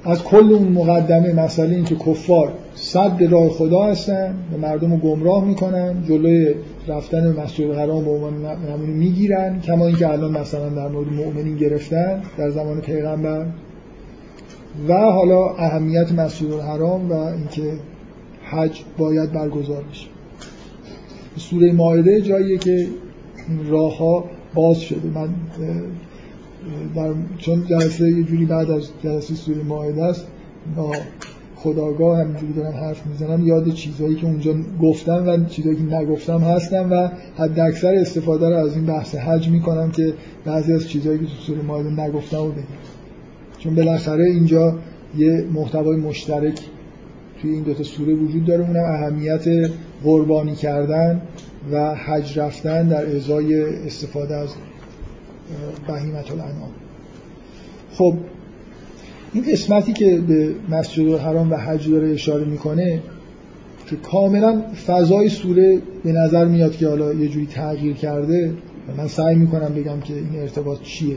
از کل اون مقدمه مسئله این که کفار صد راه خدا هستن و مردم رو گمراه می‌کنن جلوی رفتن به مسجد الحرام به عنوان نمونه می‌گیرن کما اینکه الان مثلا در مورد مؤمنین گرفتن در زمان پیغمبر. و حالا اهمیت مسجد الحرام و اینکه حج باید برگزار بشه. سوره ماعده جاییه که این راه ها باز شده. من در چون جلسه یه جوری بعد از جلسه سوره ماعده است خداگاه همینجوری دارم حرف می‌زنم یاد چیزهایی که اونجا گفتم و چیزهایی که نگفتم هستم و حد اکثر استفاده رو از این بحث حج می‌کنم که بعضی از چیزهایی که تو سوره ماعده نگفتم رو بگم. چون بالاخره اینجا یه محتوای مشترک توی این دوتا سوره وجود داره. اونم اهمیت قربانی کردن و حج رفتن در ازای استفاده از بهیمت الانام خب این قسمتی که به مسجد الحرام و حج داره اشاره می‌کنه که کاملا فضای سوره به نظر میاد که حالا یه جوری تغییر کرده من سعی می‌کنم بگم که این ارتباط چیه.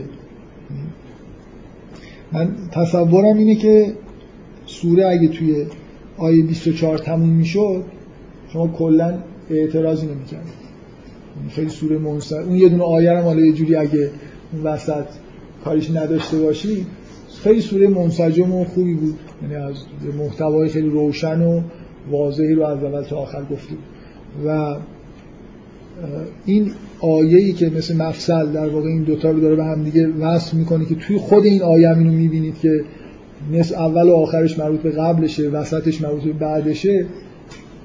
من تصورم اینه که سوره اگه توی آیه 24 تموم می‌شد شما کلا اعتراضی نمی‌کرد خیلی سوره منصر اون یه دونه آیه هم حالا یه جوری اگه اون وسط کاریش نداشته باشی خیلی سوره منسجم و خوبی بود. یعنی از محتوای خیلی روشن و واضحی رو از اول تا آخر گفتیم و این آیه‌ای که مثل مفصل در واقع این دوتا رو داره به هم دیگه وصل می‌کنه که توی خود این آیه هم اینو می‌بینید که نصف اول و آخرش مربوط به قبلشه وسطش مربوط به بعدشه.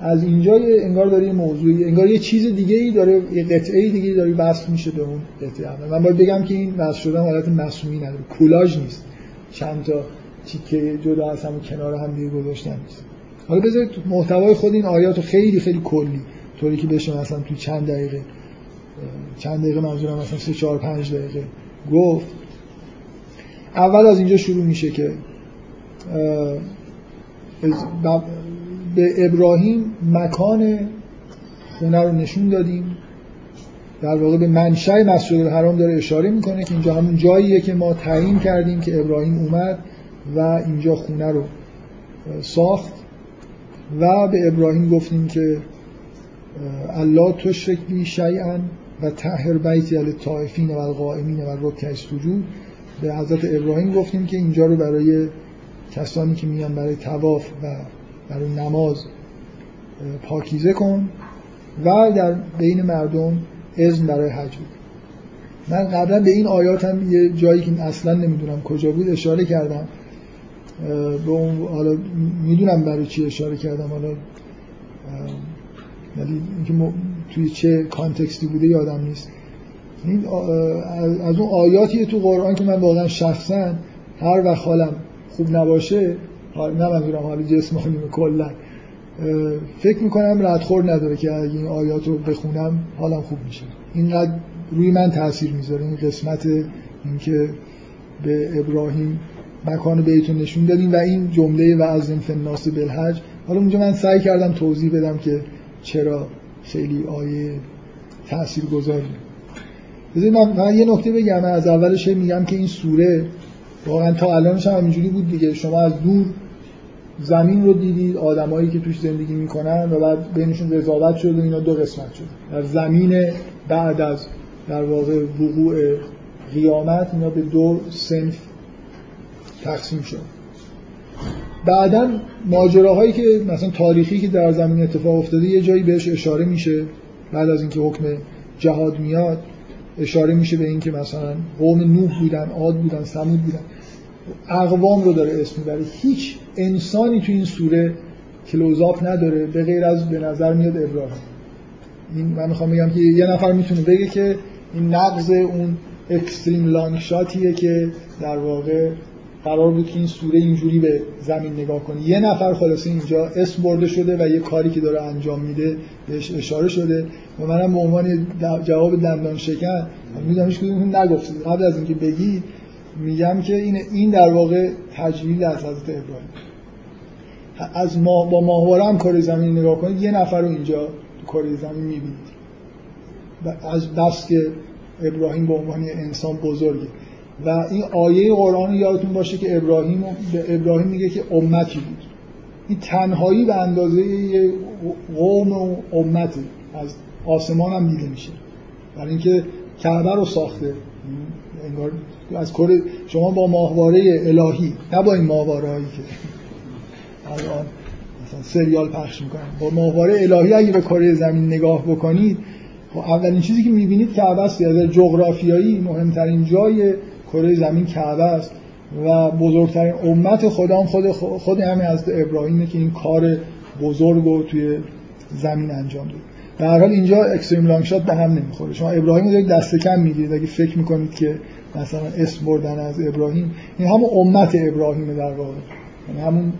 از اینجا انگار داره یه موضوعی انگار یه چیز دیگه ای داره یه قطعه دیگه داره وصل میشه به اون قطعه من باید بگم که این وصل شدن حالت مصنوعی نداره کولاژ نیست. چند تا تیکه جدا از هم کنار هم دیگه گذاشتن نیست. حالا بذارید محتوای خود این آیات خیلی خیلی کلی طوری که بشه مثلا تو چند دقیقه چند دقیقه منظورم مثلا 3 4 5 دقیقه. گفت اول از اینجا شروع میشه که به ابراهیم مکان خونه رو نشون دادیم. در واقع به منشأ مسجد الحرام داره اشاره می‌کنه که اینجا همون جاییه که ما تعیین کردیم که ابراهیم اومد و اینجا خونه رو ساخت. و به ابراهیم گفتیم که الله تشرک بی شیئا و تحر بیتی علی الطائفین و القائمین و رکع السجود به حضرت ابراهیم گفتیم که اینجا رو برای کسانی که میان برای تواف و برای نماز پاکیزه کن و در بین مردم اذن برای حج بود من قبلا به این آیات هم یه جایی که اصلا نمی‌دونم کجا بود اشاره کردم. به اون حالا می‌دونم برای چی اشاره کردم. حالا ولی اینکه توی چه کانتکستی بوده یادم نیست. این از اون آیاتی تو قرآن که من واقعا شخصا هر وقت حالم خوب نباشه نه منظورم حالا جسمانی کلا فکر می‌کنم ردخور نداره که اگه این آیات رو بخونم حالم خوب میشه. اینقدر روی من تاثیر می‌ذاره. این قسمت اینکه به ابراهیم مکان بیتون نشون دادیم و این جمله و از این فناس بالحج حالا اونجا من سعی کردم توضیح بدم که چرا خیلی آیه تاثیر گذاری من, من یه نکته بگم. من از اولش میگم که این سوره واقعا تا الانش هم اینجوری بود دیگه. شما از دور زمین رو دیدید آدمایی که توش زندگی می‌کنن و بعد بینشون رضاوت شد و اینا دو قسمت شد. در زمین بعد از در واقع وقوع قیامت اینا به دو سنف تقسیم شد. بعدا ماجراهایی که مثلا تاریخی که در زمین اتفاق افتاده یه جایی بهش اشاره میشه بعد از اینکه حکم جهاد میاد اشاره میشه به اینکه مثلا قوم نوح بودن عاد بودن سمود بودن. اقوام رو داره اسم می‌بره. هیچ انسانی تو این سوره کلوزاپ نداره به غیر از به نظر میاد ابراهیم. این من می‌خوام بگم که یه نفر می‌تونه بگه که این نقض اون اکستریم لانگ شاتیه که در واقع قرار بود که این سوره اینجوری به زمین نگاه کنه. یه نفر خلاصه اینجا اسم برده شده و یه کاری که داره انجام میده بهش اشاره شده. و منم به عنوان جواب دندان شکن می‌دونم هیچ کدوم نگفتید قبل از اینکه بگی میگم که این این در واقع تجلیل از حضرت ابراهیم. از ما با ماهواره هم کره زمین نگاه کنید یه نفر رو اینجا تو زمین می‌بینید. از بس که ابراهیم به عنوان انسان بزرگه. و این آیه قرآن یادتون باشه که ابراهیم به ابراهیم میگه که امتی بود. این تنهایی به اندازه یه قوم و امتی از آسمان هم دیده میشه. برای اینکه کعبه رو ساخته. انگار از کره شما با ماهواره الهی نه با این ماهواره هایی که الان مثلا سریال پخش می‌کنن. با ماهواره الهی اگه به کره زمین نگاه بکنید خب اولین چیزی که می‌بینید کعبه است. از جغرافیایی مهمترین جای کره زمین کعبه است و بزرگترین امت خدا هم خود خود همین از ابراهیمه که این کار بزرگ رو توی زمین انجام داد. در حال اینجا اکستریم لانگ شات به هم نمی‌خوره. شما ابراهیم رو دست کم می‌گیرید. اگه فکر می‌کنید که مثلا اسم بردن از ابراهیم این همون امت ابراهیمه در واقع. یعنی همون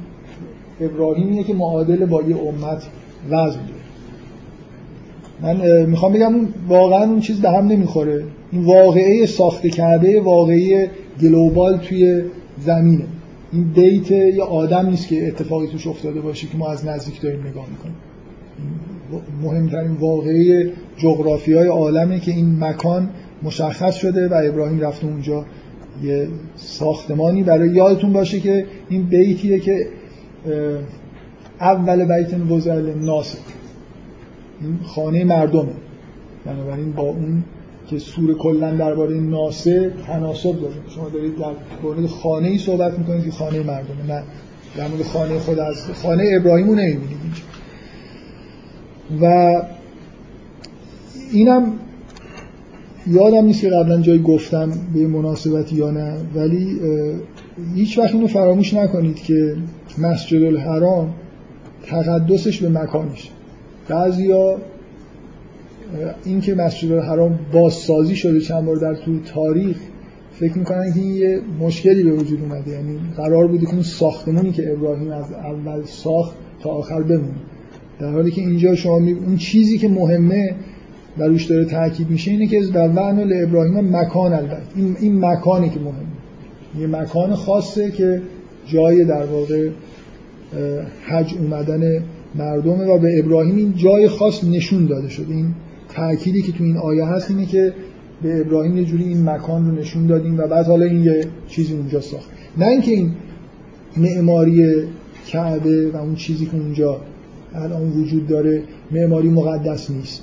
ابراهیمیه که معادل با یه امت وزن من می‌خوام بگم واقعا اون چیز به هم نمی‌خوره. این واقعه ساخته کرده واقعی گلوبال توی زمینه. این بیت یه آدم نیست که اتفاقی توش افتاده باشه که ما از نزدیک داریم نگاه می‌کنیم. مهمترین واقعی جغرافی های عالمه که این مکان مشخص شده و ابراهیم رفته اونجا یه ساختمانی برای یادتون باشه که این بیتیه که اول بیت وزل ناس این خانه مردمه. بنابراین با اون که سور کلا درباره ناسه تناسب داره شما دارید در مورد خانه ای صحبت می‌کنید که خانه مردمه. نه. در مورد خانه خود از خانه ابراهیم رو نمی‌بینید و اینم یادم نیست که قبلا جایی گفتم به مناسبتی یا نه ولی هیچ وقت اینو فراموش نکنید که مسجد الحرام تقدسش به مکانش بعضیا این که مسجد الحرام بازسازی شده چند بار در طول تاریخ فکر می‌کنن که یه مشکلی به وجود اومده. یعنی قرار بوده که اون ساختمونی که ابراهیم از اول ساخت تا آخر بمونه. در حالی که اینجا شما می... اون چیزی که مهمه و روش داره تاکید میشه اینه که در وعن ابراهیم مکان البته. این, این مکانی که مهمه. یه مکان خاصه که جای در واقع حج اومدن مردمه و به ابراهیم این جای خاص نشون داده شده. این تأکیدی که تو این آیه هست اینه که به ابراهیم یه جوری این مکان رو نشون دادیم و بعد حالا این یه چیزی اونجا ساخت. نه اینکه این معماری کعبه و اون چیزی که اونجا الان وجود داره معماری مقدس نیست.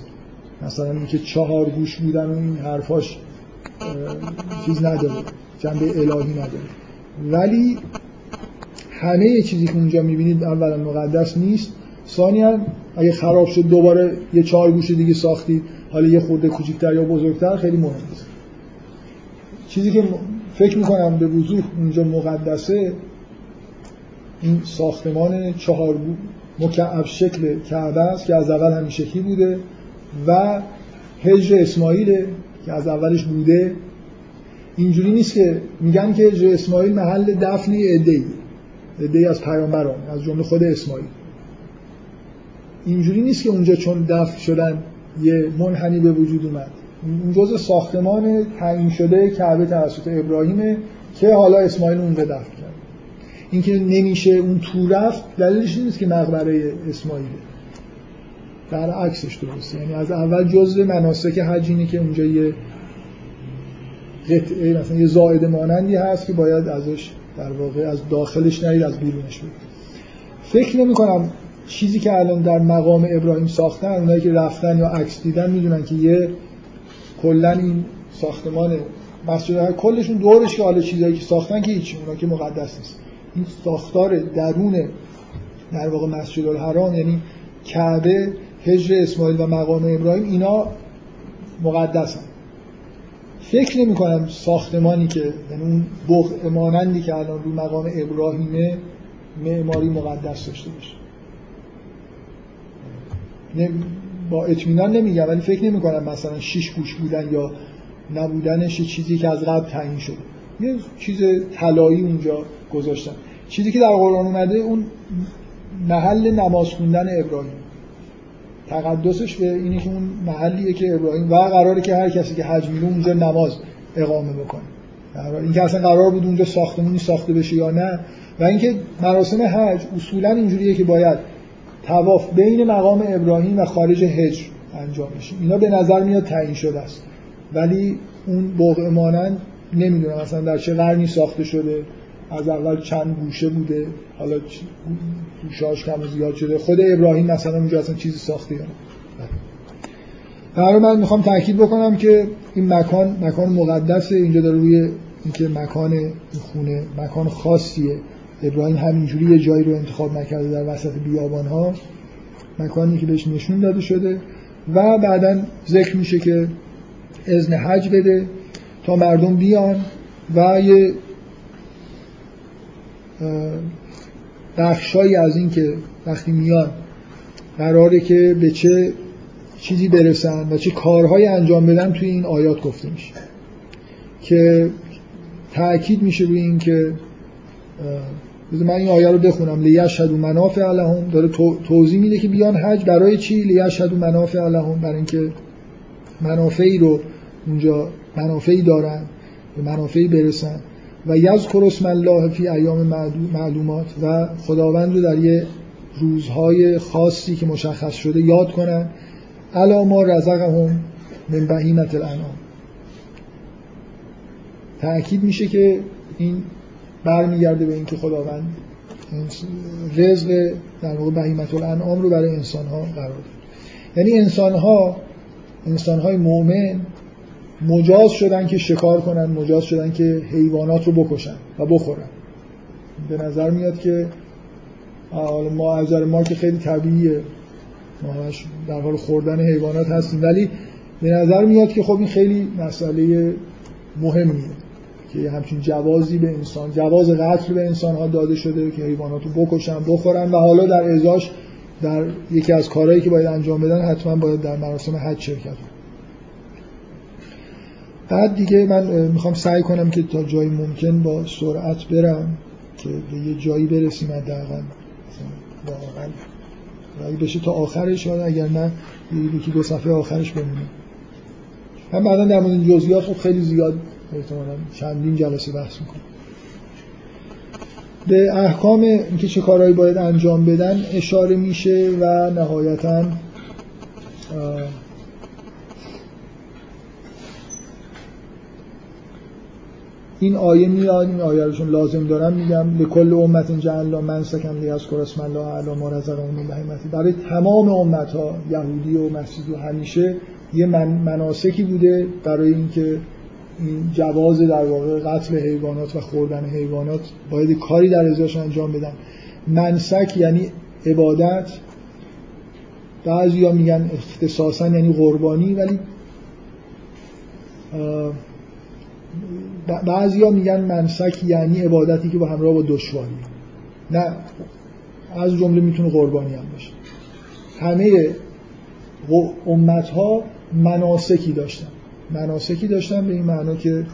مثلا اینکه چهار گوش بودن و این حرفاش چیز نداره جنبه الهی نداره. ولی همه چیزی که اونجا می‌بینید اولا مقدس نیست ثانیا اگه خراب شد دوباره یه چهار گوش دیگه ساختید حالا یه خورده کوچیک‌تر یا بزرگتر خیلی مهم نیست. چیزی که فکر می‌کنم به وضوح اونجا مقدسه این ساختمان چهار مکعب شکل کعبه است که از اول همین شکلی بوده و هجر اسماعیل که از اولش بوده. اینجوری نیست که میگن که هجر اسماعیل محل دفن ادهی ادهی از پیامبران از جمله خود اسماعیل. اینجوری نیست که اونجا چون دفن شدن یه منحنی به وجود اومد. اون جزء ساختمان تعیین شده کعبه توسط ابراهیمه که حالا اسماعیل اونجا دفن کرد. اینکه نمیشه اون تو رفت دلیلش نیست که مقبره اسماعیله. در عکسش درسته. یعنی از اول جزء مناسک حج اینه که اونجا یه قطعه مثلا یه زائد مانندی هست که باید ازش در واقع از داخلش نرید از بیرونش فکر نمی کنم چیزی که الان در مقام ابراهیم ساختن اونایی که رفتن یا عکس دیدن می‌دونن که یه کلا این ساختمان مسجد کلشون دورش که حالا چیزایی که ساختن که هیچ اونا که مقدس نیست. این ساختار درون در واقع مسجد الحرام یعنی کعبه هجر اسماعیل و مقام ابراهیم اینا مقدسن. فکر نمی کنم ساختمانی که یعنی اون بغ مانندی که الان رو مقام ابراهیمه معماری مقدس داشته باشه. با اطمینان نمیگم ولی فکر نمی کنم مثلا شیش گوش بودن یا نبودنش چیزی که از قبل تعیین شده. یه چیز طلایی اونجا گذاشتن چیزی که در قرآن اومده اون محل نماز خوندن ابراهیم. تقدسش به اینه که اون محلیه که ابراهیم و قراره که هر کسی که حج میره اونجا نماز اقامه بکنه. این که اصلا قرار بود اونجا ساختمونی ساخته بشه یا نه. و اینکه مراسم حج اصولا اینجوریه که باید تواف بین مقام ابراهیم و خارج هجر انجام بشه اینا به نظر میاد تعیین شده است. ولی اون بقع مانند نمی‌دونم. اصلا در چه قرنی ساخته شده؟ از اول چند گوشه بوده؟ حالا گوشهاش کم و زیاد شده؟ خود ابراهیم مثلا اونجا اصلا چیزی ساخته یا در من می‌خوام تاکید بکنم که این مکان مکان مقدسه. اینجا داره روی اینکه مکان خونه مکان خاصیه. ابراهیم همینجوری یه جایی رو انتخاب نکرده در وسط بیابان ها مکانی که بهش نشون داده شده و بعدا ذکر میشه که اذن حج بده تا مردم بیان و یه بخشایی از این که وقتی میان قراره که به چه چیزی برسن و چه کارهایی انجام بدن توی این آیات گفته میشه که تأکید میشه روی این که من این آیه رو بخونم. لیشهدو منافع لهم داره توضیح میده که بیان حج برای چی؟ لیشهدو منافع لهم برای اینکه منافعی رو اونجا منافعی دارن به منافعی برسن. و یذکر اسم الله فی ایام معلومات. و خداوند رو در یه روزهای خاصی که مشخص شده یاد کنن. الا ما رزقهم من بهیمت الانام تأکید میشه که این برمیگرده به اینکه خداوند رزق در واقع بهیمت الانعام رو برای انسان ها قرار داد. یعنی انسان ها انسان های مؤمن مجاز شدن که شکار کنن مجاز شدن که حیوانات رو بکشن و بخورن. به نظر میاد که ما از ما که خیلی طبیعیه. ما همش در حال خوردن حیوانات هستیم. ولی به نظر میاد که خب این خیلی مسئله مهمیه. که همچین جوازی به انسان جواز قتل به انسان ها داده شده که حیوانات رو بکشن بخورن و حالا در ازاش در یکی از کارهایی که باید انجام بدن حتما باید در مراسم حج شرکت کنن. بعد دیگه من می‌خوام سعی کنم که تا جایی ممکن با سرعت برم که به یه جایی برسیم حداقل. واقعا بشه تا آخرش اگر نه یکی دو صفحه آخرش بمونه من بعدا در مورد جزئیات خب خیلی زیاد احتمالا چندین جلسه بحث می‌کنم. به احکام اینکه چه کارهایی باید انجام بدن اشاره میشه و نهایتا این آیه میاد این آیه رو لازم دارم میگم به کل امت جعلنا من سکن لی از اسم الله علی ما من برای تمام امت ها یهودی و مسیحی و همیشه یه من مناسکی بوده برای اینکه این جواز در واقع قتل حیوانات و خوردن حیوانات باید کاری در ازاش انجام بدن. منسک یعنی عبادت. بعضی ها میگن اختصاصا یعنی قربانی ولی بعضی ها میگن منسک یعنی عبادتی که با همراه با دشواری. نه از جمله می‌تونه قربانی هم باشه. همه امت ها مناسکی داشتن. مناسکی داشتن به این معنا که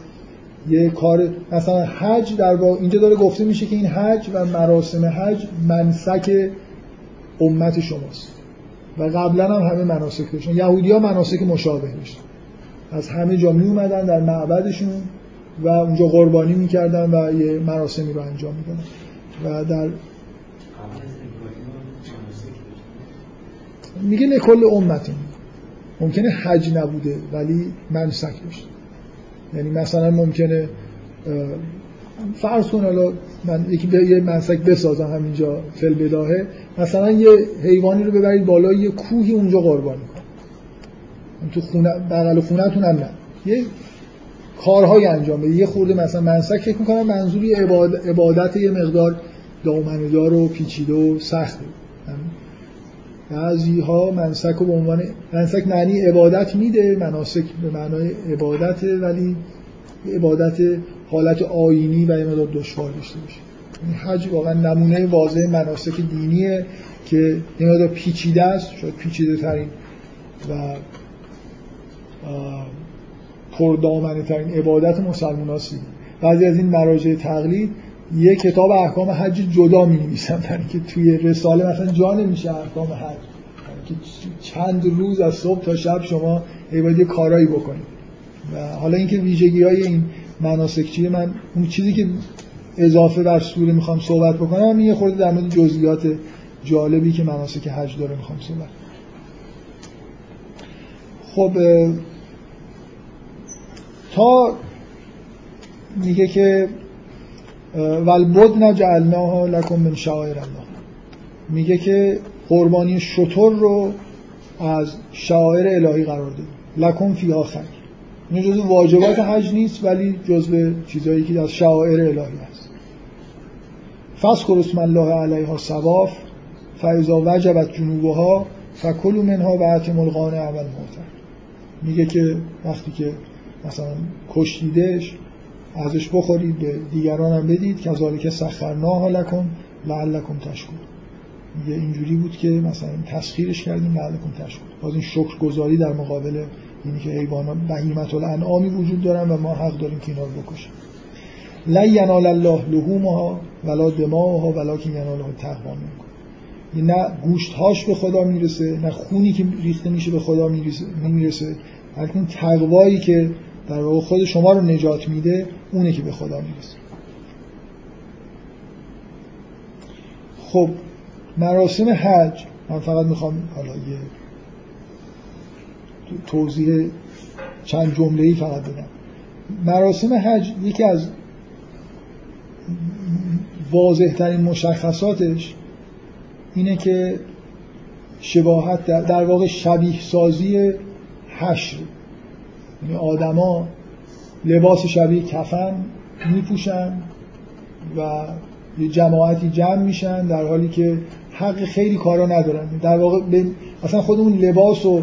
یه کار مثلا حج در با اینجا داره گفته میشه که این حج و مراسم حج منسک امت شماست. و قبلا هم همه مناسک داشتن. یهودی ها مناسک مشابه داشتن. از همه جا می اومدن در معبدشون و اونجا قربانی می‌کردن و یه مراسمی رو انجام میدن و در میگه لکل امتی ممکنه حج نبوده ولی منسک داشت یعنی مثلا ممکنه فرض کن حالا من یکی یه منسک بسازم همینجا فل بداهه مثلا یه حیوانی رو ببرید بالای یه کوهی اونجا قربانی کن تو خونه بغل خونه‌تون هم نه. یه کارهای انجام بده یه خورده مثلا منسک فکر می‌کنم منظوری عبادت یه مقدار دامنه‌دار و پیچیده و سخته. بعضی ها منسک رو به عنوان منسک معنی عبادت میده مناسک به معنای عبادته ولی عبادت حالت آینی و یه دشوار داشته باشه. این حج واقعا نمونه واضح مناسک دینیه که یه پیچیده است شاید پیچیده ترین و پردامنه ترین عبادت مسلمان هستی بعضی از این مراجع تقلید یه کتاب احکام حج جدا می نویسن که توی رساله مثلا جا نمیشه احکام حج. که چند روز از صبح تا شب شما باید یه کارایی بکنید و حالا اینکه ویژگی های این مناسک چیه من اون چیزی که اضافه بر سوره می‌خوام صحبت بکنم یه خورده در مورد جزئیات جالبی که مناسک حج داره می‌خوام صحبت خب تا میگه که والبدن جعلناها لکم من شعائر الله. میگه که قربانی شطور رو از شعائر الهی قرار دادیم. لکم فیها خیر. این جزء واجبات حج نیست ولی جزء چیزایی که از شعائر الهی هست. فذکر اسم الله علیها صواف فاذا وجبت جنوبها فکلوا منها و اتم القانع اول موتر میگه که وقتی که مثلا کشتیدش ازش بخورید به دیگران هم بدید که که سخرناها لکم لعلکم تشکر میگه اینجوری بود که مثلا تسخیرش کردیم لعلکم تشکر باز این شکر گذاری در مقابل اینی که حیوانات بهیمت الانعامی وجود دارن و ما حق داریم که اینا رو بکشیم. لا ینال الله لحومها ولا دماغها ولکن یناله التقوا منکم. نه گوشتهاش به خدا می‌رسه نه خونی که ریخته میشه به خدا می‌رسه بلکه اون تقوایی که در واقع خود شما رو نجات میده اونه که به خدا می‌رسه. خب مراسم حج من فقط می‌خوام حالا یه توضیح چند جمله ای فقط بدم. مراسم حج یکی از واضح ترین مشخصاتش اینه که شباهت در, در واقع شبیه سازی حشر. یعنی آدما لباس شبیه کفن میپوشن و یه جماعتی جمع میشن در حالی که حق خیلی کارا ندارن. در واقع اصلا خود اون لباس و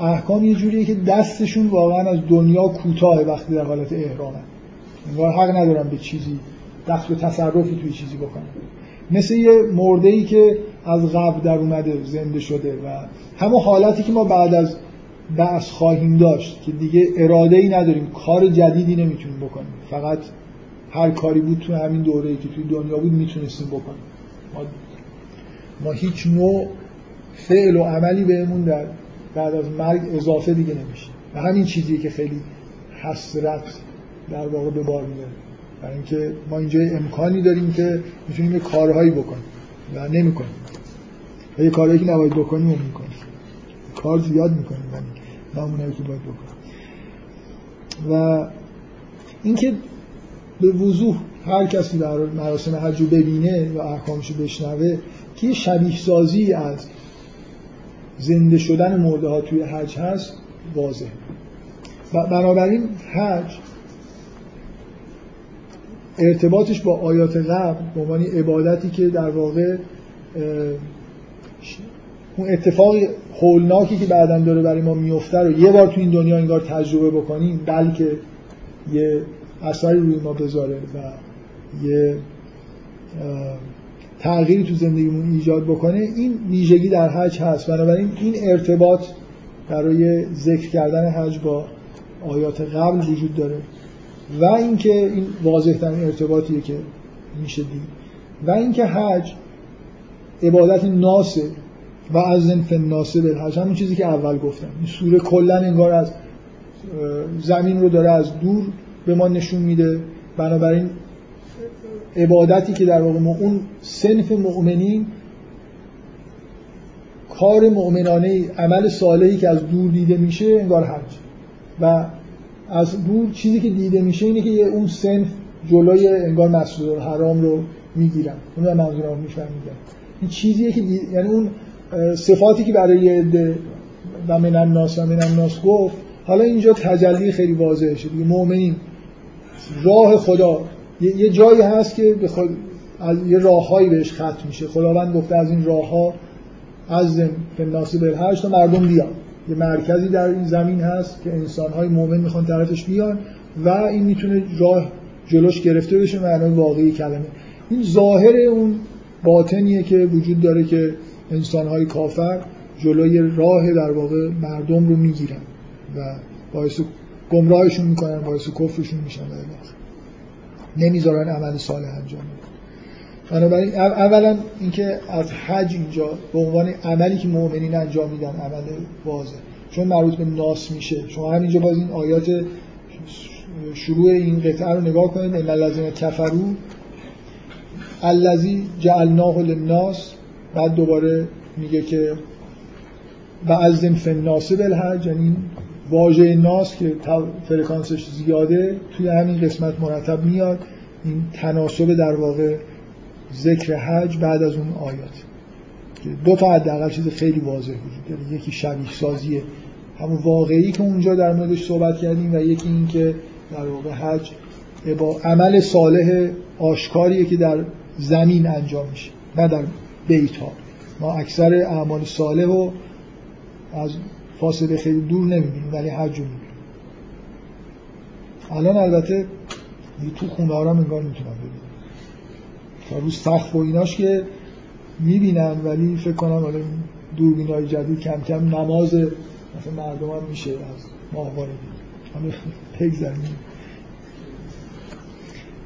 احکام یه جوریه که دستشون واقعا از دنیا کوتاه وقتی در حالت احرامن انگار حق ندارن به چیزی دست و تصرفی توی چیزی بکنن. مثل یه مرده ای که از قبل در اومده زنده شده و همون حالتی که ما بعد از بحث خواهیم داشت که دیگه اراده ای نداریم کار جدیدی نمی‌تونیم بکنیم. فقط هر کاری بود تو همین دوره ای که توی دنیا بود می‌تونستیم بکنیم. ما, ما هیچ نوع فعل و عملی بهمون در بعد از مرگ اضافه دیگه نمیشه. و همین چیزی که خیلی حسرت در واقع به بار میاره برای اینکه ما اینجا امکانی داریم که می‌تونیم کارهایی بکنیم و نمی‌کنیم. و یه کارهایی که نباید بکنیم و می‌کنیم. کار زیاد می‌کنیم. ولی نمونه که باید بکنیم و اینکه به وضوح هر کسی در مراسم حج رو ببینه و احکامش رو بشنوه که یه شبیه سازی از زنده شدن مرده ها توی حج هست واضح بنابراین حج ارتباطش با آیات قبل به عنوان عبادتی که در واقع اون اتفاق هولناکی که بعدا داره برای ما میفته رو یه بار تو این دنیا انگار تجربه بکنیم بلکه یه اثری روی ما بذاره و یه تغییری تو زندگیمون ایجاد بکنه. این ویژگی در حج هست. بنابراین این ارتباط برای ذکر کردن حج با آیات قبل وجود داره و اینکه این واضح ترین ارتباطیه که میشه دید. و اینکه حج عبادت ناسه. و از فن ناسه به حج همون چیزی که اول گفتم. این سوره کلا انگار از زمین رو داره از دور به ما نشون میده. بنابراین عبادتی که در واقع اون سنف مؤمنین کار مؤمنانه عمل صالحی که از دور دیده میشه انگار حج. و از دور چیزی که دیده میشه اینه که اون سنف جلوی انگار مسجد الحرام رو می‌گیرن. اون منظورم میفهمیدن این چیزیه که یعنی اون صفاتی که برای عده و من الناس و من الناس گفت حالا اینجا تجلی خیلی واضحه شد دیگه. مؤمنین راه خدا. یه جایی هست که به خود از یه راههایی بهش ختم میشه. خداوند گفته از این راه ها از فناسی بالحج تا مردم بیان. یه مرکزی در این زمین هست که انسان های مؤمن می‌خوان طرفش بیان و این می‌تونه راه جلوش گرفته بشه معنای واقعی کلمه. این ظاهر اون باطنیه که وجود داره که انسان های کافر جلوی راه در واقع مردم رو می‌گیرن و باعث گمراهشون می‌کنن باعث کفرشون میشن و نمی‌ذارن عمل صالح انجام بنابراین اولا اینکه از حج اینجا به عنوان عملی که مؤمنین انجام میدن عمل واضح. چون مربوط به ناس میشه. شما همینجا باز این آیات شروع این قطعه رو نگاه کنید. ان الذين کفروا الذي جعلناه للناس بعد دوباره میگه که بعضم فناس بالحج یعنی واژه ناس که فرکانسش زیاده توی همین قسمت مرتب میاد. این تناسب در واقع ذکر حج بعد از اون آیات. دو تا حداقل چیز خیلی واضح وجود داره یکی شبیه سازی همون واقعی که اونجا در موردش صحبت کردیم و یکی این که در واقع حج با عمل صالح آشکاریه که در زمین انجام میشه. نه در بیت ما اکثر اعمال صالح رو از فاصله خیلی دور نمی‌بینیم ولی حج می‌بینیم. الان البته تو خونه ها انگار می‌تونم ببینیم تا روز سخت و ایناش که می‌بینن ولی فکر کنم حالا دوربین های جدید کم کم نماز مثلا مردم هم میشه از ماهواره حالا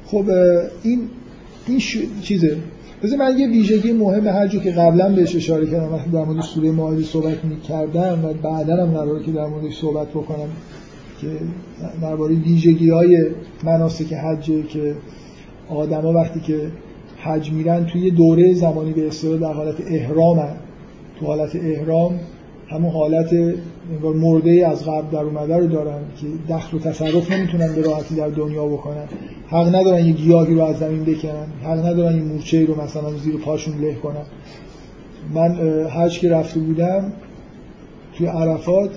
خب این این چیزه؟ بذار من یه ویژگی مهم حج که قبلا بهش اشاره کردم وقتی در مورد سوره ماهده صحبت می‌کردم و بعدا هم قراره که در موردش صحبت بکنم که درباره ویژگی های مناسک حج که آدما وقتی که حج میرن توی دوره زمانی به اصطلاح در حالت احرام هن. تو حالت احرام همون حالت انگار مرده از قبل در اومده رو دارن که دخل و تصرف نمی‌تونن به راحتی در دنیا بکنن. حق ندارن یه گیاهی رو از زمین بکنن. حق ندارن یه مورچه رو مثلا زیر پاشون له کنن. من حج که رفته بودم توی عرفات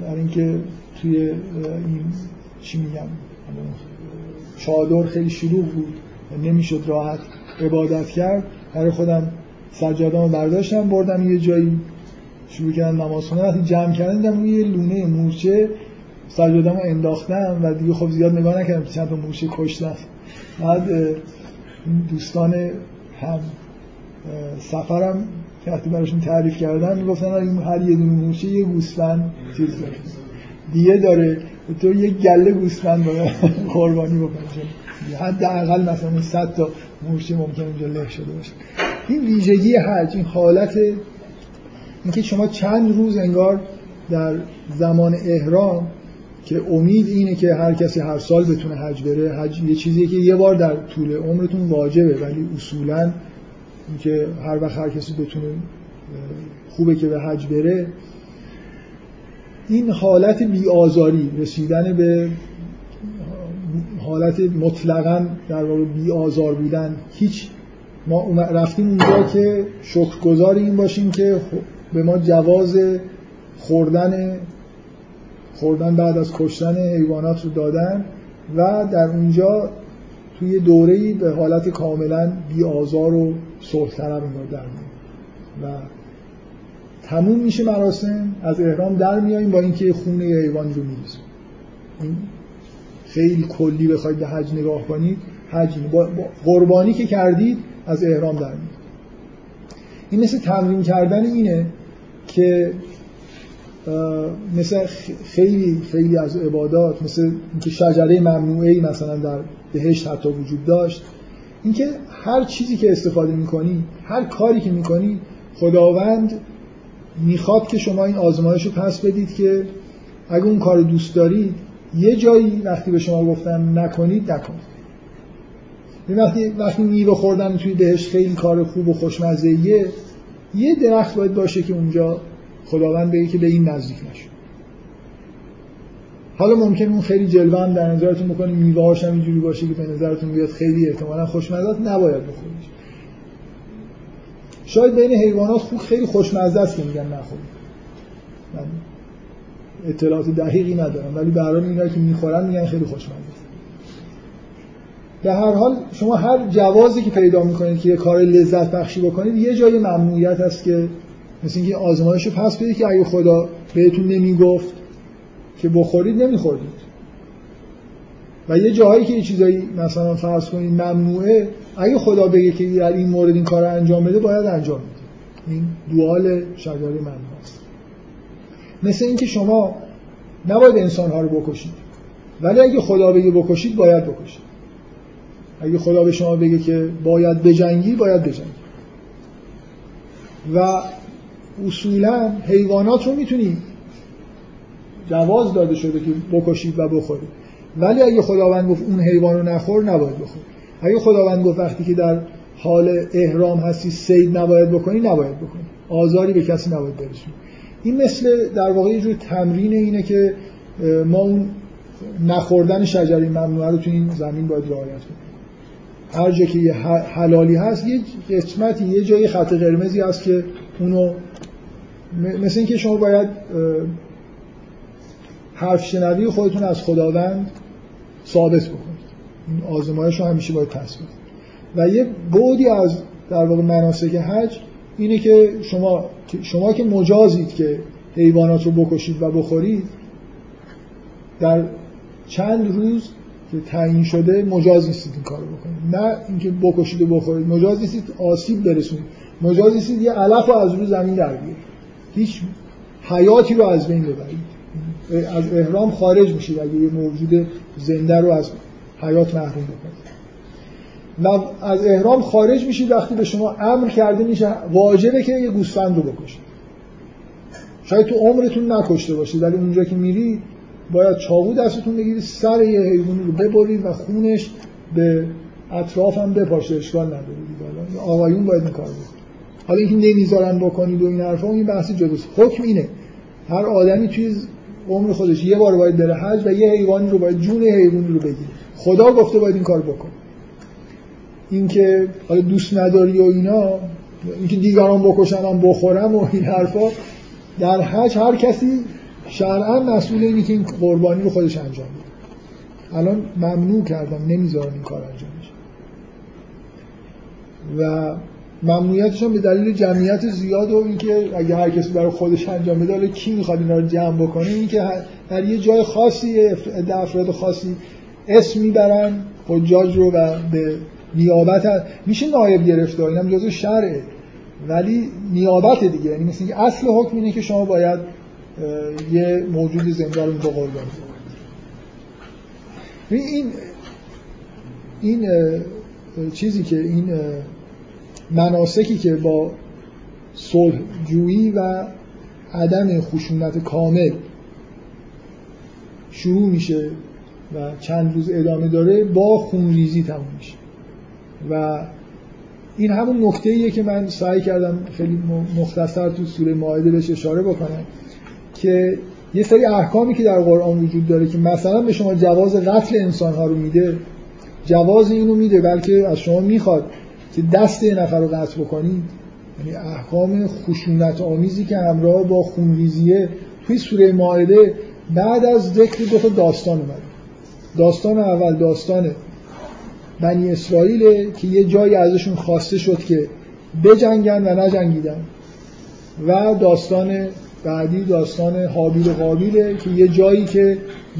در اینکه توی این چی میگم؟ چادر خیلی شلوغ بود نمی‌شد راحت عبادت کرد. برای خودم سجادامو برداشتم بردم یه جایی. شروع کردم نماز خوندن وقتی جمع کردم دیدم یه لونه مورچه سجادامو انداختم و دیگه خب زیاد نگاه نکردم چند تا مورچه کشتم بعد دوستان هم سفرم وقتی براشون تعریف کردن می‌گفتن این هر یه دونه مورچه یه گوسفند چیز داره. دیگه داره. تو یه گله گوسفند قربانی بکنه حداقل مثلا 100 تا مورچه ممکن اونجا له شده باشه. این ویژگی حج این حالت اینکه شما چند روز انگار در زمان احرام که امید اینه که هر کسی هر سال بتونه حج بره حج یه چیزیه که یه بار در طول عمرتون واجبه ولی اصولا اینکه هر وقت هر کسی بتونه خوبه که به حج بره. این حالت بیآزاری رسیدن به حالت مطلقا در واقع بی آزار بودن هیچ ما رفتیم اونجا که شکرگزار این باشیم که به ما جواز خوردن خوردن بعد از کشتن حیوانات رو دادن و در اونجا توی دوره‌ای به حالت کاملا بی آزار و صلح طلب در و تموم میشه مراسم از احرام در میاییم با اینکه خونه حیوان رو میریزیم. خیلی کلی بخواید به حج نگاه کنید حج با قربانی که کردید از احرام در میاد این مثل تمرین کردن اینه که مثل خیلی خیلی از عبادات مثل اینکه شجره ممنوعه مثلا در بهشت حتی وجود داشت اینکه هر چیزی که استفاده می‌کنی هر کاری که می‌کنی خداوند می‌خواد که شما این آزمایش رو پس بدید که اگه اون کار دوست دارید یه جایی وقتی به شما گفتم نکنید نکنید. وقتی وقتی میوه خوردن توی بهش خیلی کار خوب و خوشمزه یه درخت باید باشه که اونجا خداوند بگه که به این نزدیک نشو. حالا ممکن اون خیلی جلوه هم در نظرتون بکنید میوه هاش هم اینجوری باشه که به نظرتون بیاد خیلی احتمالا خوشمزه نباید بخورید شاید بین حیوانات خوب خیلی خوشمزه است که میگن نخورید اطلاعات دقیقی ندارم ولی به هر که می‌خورن میگن خیلی خوشمزه به هر حال شما هر جوازی که پیدا می‌کنید که یه کار لذت بخشی بکنید یه جای ممنوعیت هست که مثل اینکه آزمایش رو پس بدید که اگه خدا بهتون نمی‌گفت که بخورید نمی‌خورید و یه جایی که یه چیزایی مثلا فرض کنید ممنوعه اگه خدا بگه که در این مورد این کار انجام بده باید انجام بده. این دوال شجره ممنوع است. مثل اینکه شما نباید انسان ها رو بکشید. ولی اگه خدا بگه بکشید باید بکشید. اگه خدا به شما بگه که باید بجنگی باید بجنگی. و اصولا حیوانات رو می‌تونی جواز داده شده که بکشید و بخورید ولی اگه خداوند گفت اون حیوان رو نخور نباید بخورید اگه خداوند گفت وقتی که در حال احرام هستی سید نباید بکنی نباید بکنی. آزاری به کسی نباید برسونی. این مثل در واقع یه جور تمرین اینه که ما اون نخوردن شجری ممنوعه رو تو این زمین باید رعایت کنید هر جا که یه حلالی هست یه قسمتی یه جایی خط قرمزی هست که اونو مثل اینکه شما باید حرف شنوی خودتون از خداوند ثابت بکنید. این آزمایش رو همیشه باید بدید. و یه بودی از در واقع مناسک حج اینه که شما شما که مجازید که حیوانات رو بکشید و بخورید در چند روز که تعیین شده مجاز نیستید این کارو بکنید. نه اینکه بکشید و بخورید. مجاز نیستید آسیب برسونید. مجاز نیستید یه علف رو از روی زمین در بیارید. هیچ حیاتی رو از بین ببرید. از احرام خارج میشید اگه یه موجود زنده رو از حیات محروم بکنید. و از احرام خارج میشید وقتی به شما امر کرده میشه واجبه که یه گوسفند رو بکشید. شاید تو عمرتون نکشته باشید ولی اونجا که میرید باید چاقو دستتون بگیرید سر یه حیوانی رو ببرید و خونش به اطراف هم بپاشه اشکال نداره. آقایون باید این کار بکنید حالا اینکه نمی‌ذارن بکنید و این حرفا این بحث جداست. حکم اینه. هر آدمی توی عمر خودش یه بار باید بره حج و یه حیوانی رو باید جون حیوانی رو بگیره. خدا گفته باید این کار بکن اینکه حالا دوست نداری و اینا اینکه دیگران بکشن هم بخورم و این حرفا در حج هر کسی شرعا مسئول اینه که این قربانی رو خودش انجام بده. الان ممنوع کردم نمی‌ذارن این کار انجام بشه. و ممنوعیتش هم به دلیل جمعیت زیاد و اینکه اگه هر کسی برای خودش انجام بده حالا کی می‌خواد اینا رو جمع بکنه؟ اینکه در یه جای خاصی افراد خاصی اسم می‌برن حجاج رو و به نیابت میشه نایب گرفته اینم جزء شرعه. ولی نیابت دیگه یعنی مثل اصل حکم اینه که شما باید یه موجود زنده رو قربان این این چیزی که این مناسکی که با صلح جویی و عدم خشونت کامل شروع میشه و چند روز ادامه داره با خونریزی تموم میشه. و این همون نکته ایه که من سعی کردم خیلی مختصر تو سوره ماعده بهش اشاره بکنم. که یه سری احکامی که در قرآن وجود داره که مثلا به شما جواز قتل انسان ها رو میده جواز اینو میده بلکه از شما می‌خواد که دست یه نفر رو قطع بکنید یعنی احکام خشونت آمیزی که همراه با خونریزیه توی سوره ماعده بعد از ذکر دو تا داستان اومده. داستان اول داستان بنی اسرائیل که یه جایی ازشون خواسته شد که بجنگن و نجنگیدن. و داستان بعدی داستان حابیل و قابیله که یه جایی که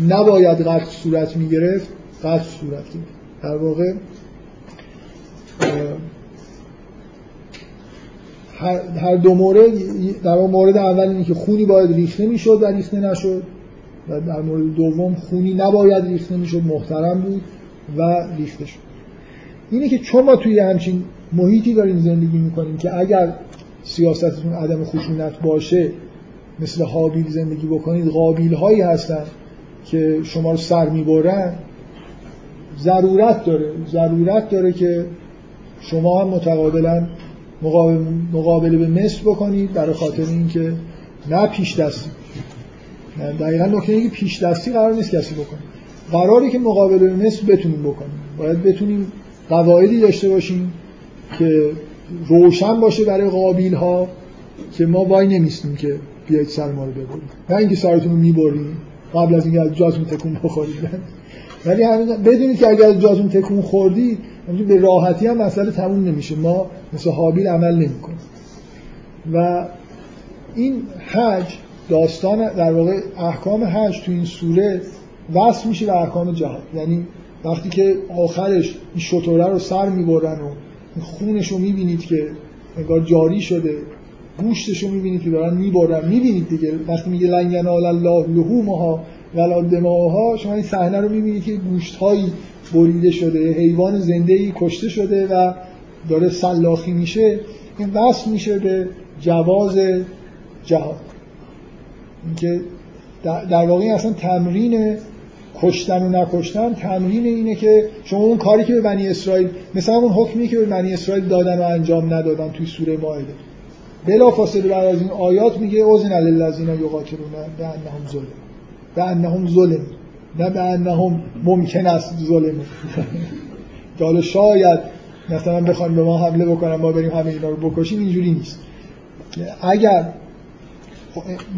نباید قتل صورت می‌گرفت قتل صورت گرفت در واقع هر دو مورد در مورد اول اینه که خونی باید ریخته می‌شد و ریخته نشد و در مورد دوم خونی نباید ریخته می‌شد محترم بود و ریخته شد. اینه که چون ما توی همچین محیطی داریم زندگی می‌کنیم که اگر سیاستتون عدم خشونت باشه مثل حابیل زندگی بکنید قابیل هایی هستن که شما رو سر می‌برن. ضرورت داره. ضرورت داره که شما هم متقابلا مقابله به مثل بکنید برای خاطر اینکه نه پیش دستی. دقیقا نکته اینکه پیش دستی قرار نیست کسی بکنید قراری که مقابله به مثل بتونیم بکنیم. باید بتونیم قواعدی داشته باشیم که روشن باشه برای قابیل ها که ما وای نمیستیم که بیاید سر ما رو ببرید نه اینکه سرتون رو می‌بریم. قبل از اینکه از جاتون تکون بخورید. ولی بدونید که اگر از جاتون تکون خوردی به راحتی هم مسئله تموم نمیشه. ما مثل حابیل عمل نمی‌کنیم. و این حج داستان در واقع احکام حج تو این سوره وصل میشه به احکام جهاد. یعنی وقتی که آخرش این شطوره رو سر می‌برن و خونش رو می‌بینید که انگار جاری شده گوشتش رو می‌بینید که دارن می‌برن می‌بینید دیگه. وقتی میگه لن ینال الله لحومها ولا دماها شما این صحنه رو می‌بینید که گوشت هایی بریده شده حیوان زنده ای کشته شده و داره سلاخی میشه. این وصل میشه به جواز جهاد. اینکه در واقع اصلا تمرین کشتن و نکشتن تمرین اینه که شما اون کاری که به بنی اسرائیل مثلا اون حکمی که به بنی اسرائیل دادن و انجام ندادن توی سوره مائده. بلا فاصله بعد از این آیات میگه اوزن للذین یقاتلون به انهم ظلم. به انهم ظلم. نه به انهم ممکن است ظلم. که حالا شاید مثلا بخوان به ما حمله بکنن ما بریم همه اینا رو بکشیم اینجوری نیست. اگر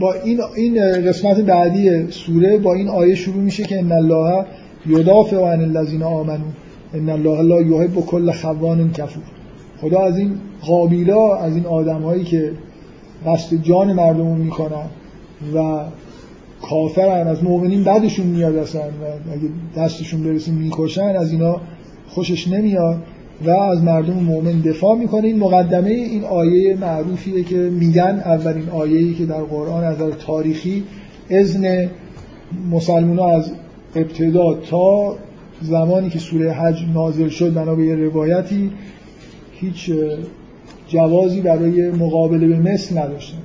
با این این قسمت بعدی سوره با این آیه شروع میشه که ان الله یدافع عن الذین آمنوا. ان الله لا یحب کل خوان کفور. خدا از این قابیلا از این آدمهایی که قصد جان مردم رو می‌کنن و کافرن از مؤمنین بعدشون میاد اصلا و اگه دستشون برسیم می‌کشن از اینا خوشش نمیاد و از مردم مؤمن دفاع می‌کنه. این مقدمه این آیه معروفیه که میگن اولین آیه‌ای که در قرآن از تاریخی اذن مسلمان از ابتدا تا زمانی که سوره حج نازل شد بنا به روایتی هیچ جوازی برای مقابله به مثل نداشتن.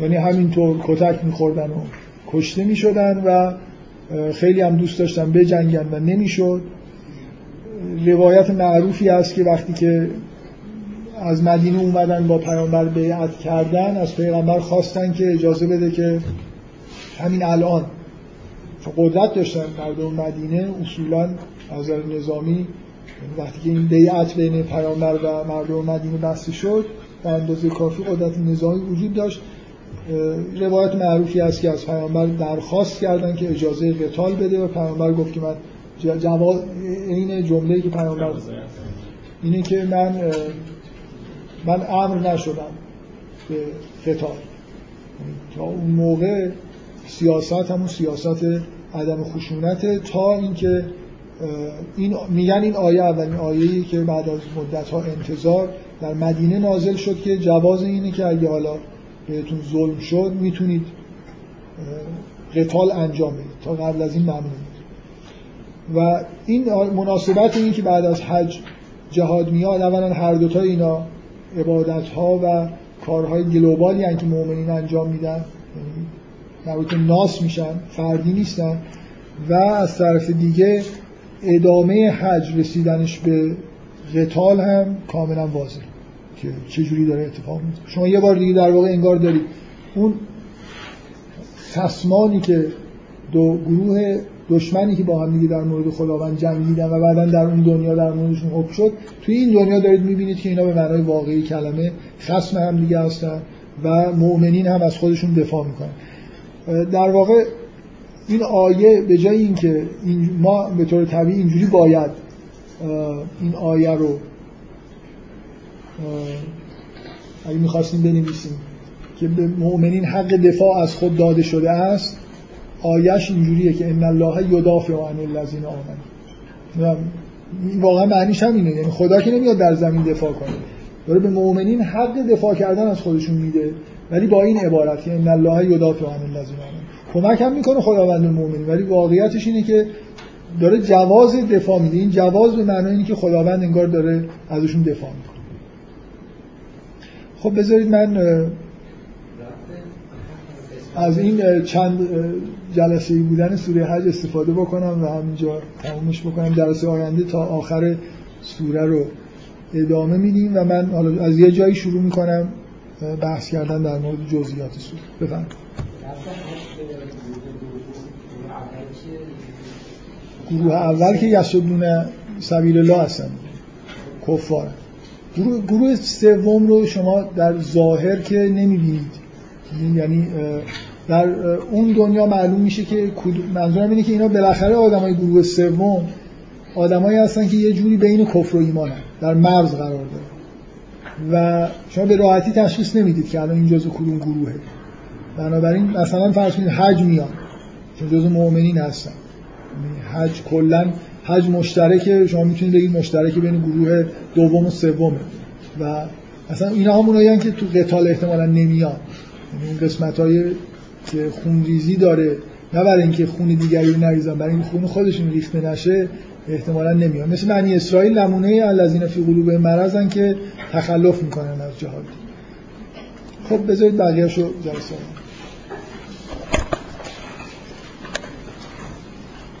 یعنی همینطور کتک میخوردن و کشته می‌شدن و خیلی هم دوست داشتن بجنگن و نمی‌شد. روایت معروفی است که وقتی که از مدینه اومدن با پیامبر بیعت کردن از پیغمبر خواستن که اجازه بده که همین الان قدرت داشتن مردم مدینه اصولا از نظامی وقتی که این بیعت بین پیامبر و مردم مدینه بسته شد به اندازه کافی قدرت نظامی وجود داشت. روایت معروفی است که از پیامبر درخواست کردن که اجازه قتال بده و پیامبر گفت که من جواز این جمله که پیامبر اینه که من من امر نشدم به قتال. تا اون موقع سیاست همون سیاست عدم خشونت تا اینکه این میگن این آیه اولین آیه‌ای که بعد از مدت ها انتظار در مدینه نازل شد که جواز اینه که اگه حالا بهتون ظلم شد می‌تونید قتال انجام بدید. تا قبل از این ممنون. و این مناسبت این که بعد از حج جهاد میاد اولا هر دوتا اینا عبادت ها و کارهای گلوبالی هن که مؤمنین انجام میدن. یعنی ناس میشن فردی نیستن. و از طرف دیگه ادامه حج رسیدنش به قتال هم کاملا واضح که چجوری داره اتفاق میفته شما یه بار دیگه در واقع انگار دارید اون تصمانی که دو گروه دشمنی که با هم دیگه در مورد خداوند جنگیدن و بعدا در اون دنیا در موردشون حب شد توی این دنیا دارید می‌بینید که اینا به معنای واقعی کلمه خصم هم دیگه هستن و مؤمنین هم از خودشون دفاع می‌کنن. در واقع این آیه به جای اینکه این ما به طور طبیعی اینجوری باید این آیه رو اگه می‌خواستیم بنویسیم که به مؤمنین حق دفاع از خود داده شده است آیش اینجوریه که ان الله یدافع عن الذین آمنوا واقعا معنیش همینه. یعنی خدا که نمیاد در زمین دفاع کنه. داره به مؤمنین حق دفاع کردن از خودشون میده. ولی با این عبارت که ان الله یدافع عن الذین آمنوا کمک هم می‌کنه خداوند مؤمنین ولی واقعیتش اینه که داره جواز دفاع میده. این جواز به معنای اینه که خداوند انگار داره ازشون دفاع می‌کنه. خب بذارید من از این چند جلسه بودن سوره حج استفاده بکنم و همینجا تمومش بکنم. جلسه آینده تا آخر سوره رو ادامه میدیم و من حالا از یه جایی شروع می‌کنم بحث کردن در مورد جزئیات سوره. بفهم گروه اول که یسدون سبیل الله هستن. کفار. گروه, گروه سوم رو شما در ظاهر که نمی‌بینید. یعنی در اون دنیا معلوم میشه که منظورم اینه که اینا بالاخره آدمای گروه سوم آدمایی هستن که یه جوری بین کفر و ایمان در مرز قرار داره. و شما به راحتی تشخیص نمی‌دید که الان این جزء کدوم گروهه. بنابراین مثلا فرض کنید حج میان. چون جزء مؤمنین هستن. حج کلا حج مشترکه. شما می‌تونید بگید مشترک بین گروه دوم و سومه. و اصلا اینا همونایی که تو قتال احتمالا نمیان. یعنی اون قسمت های که خونریزی داره نه برای اینکه خون دیگری رو نریزن برای اینکه خون خودشون ریخته نشه احتمالا نمیاد مثل معنی اسرائیل نمونه الذین فی قلوب مرضن که تخلف می‌کنن از جهاد. خب بذارید بقیه‌شو جلسه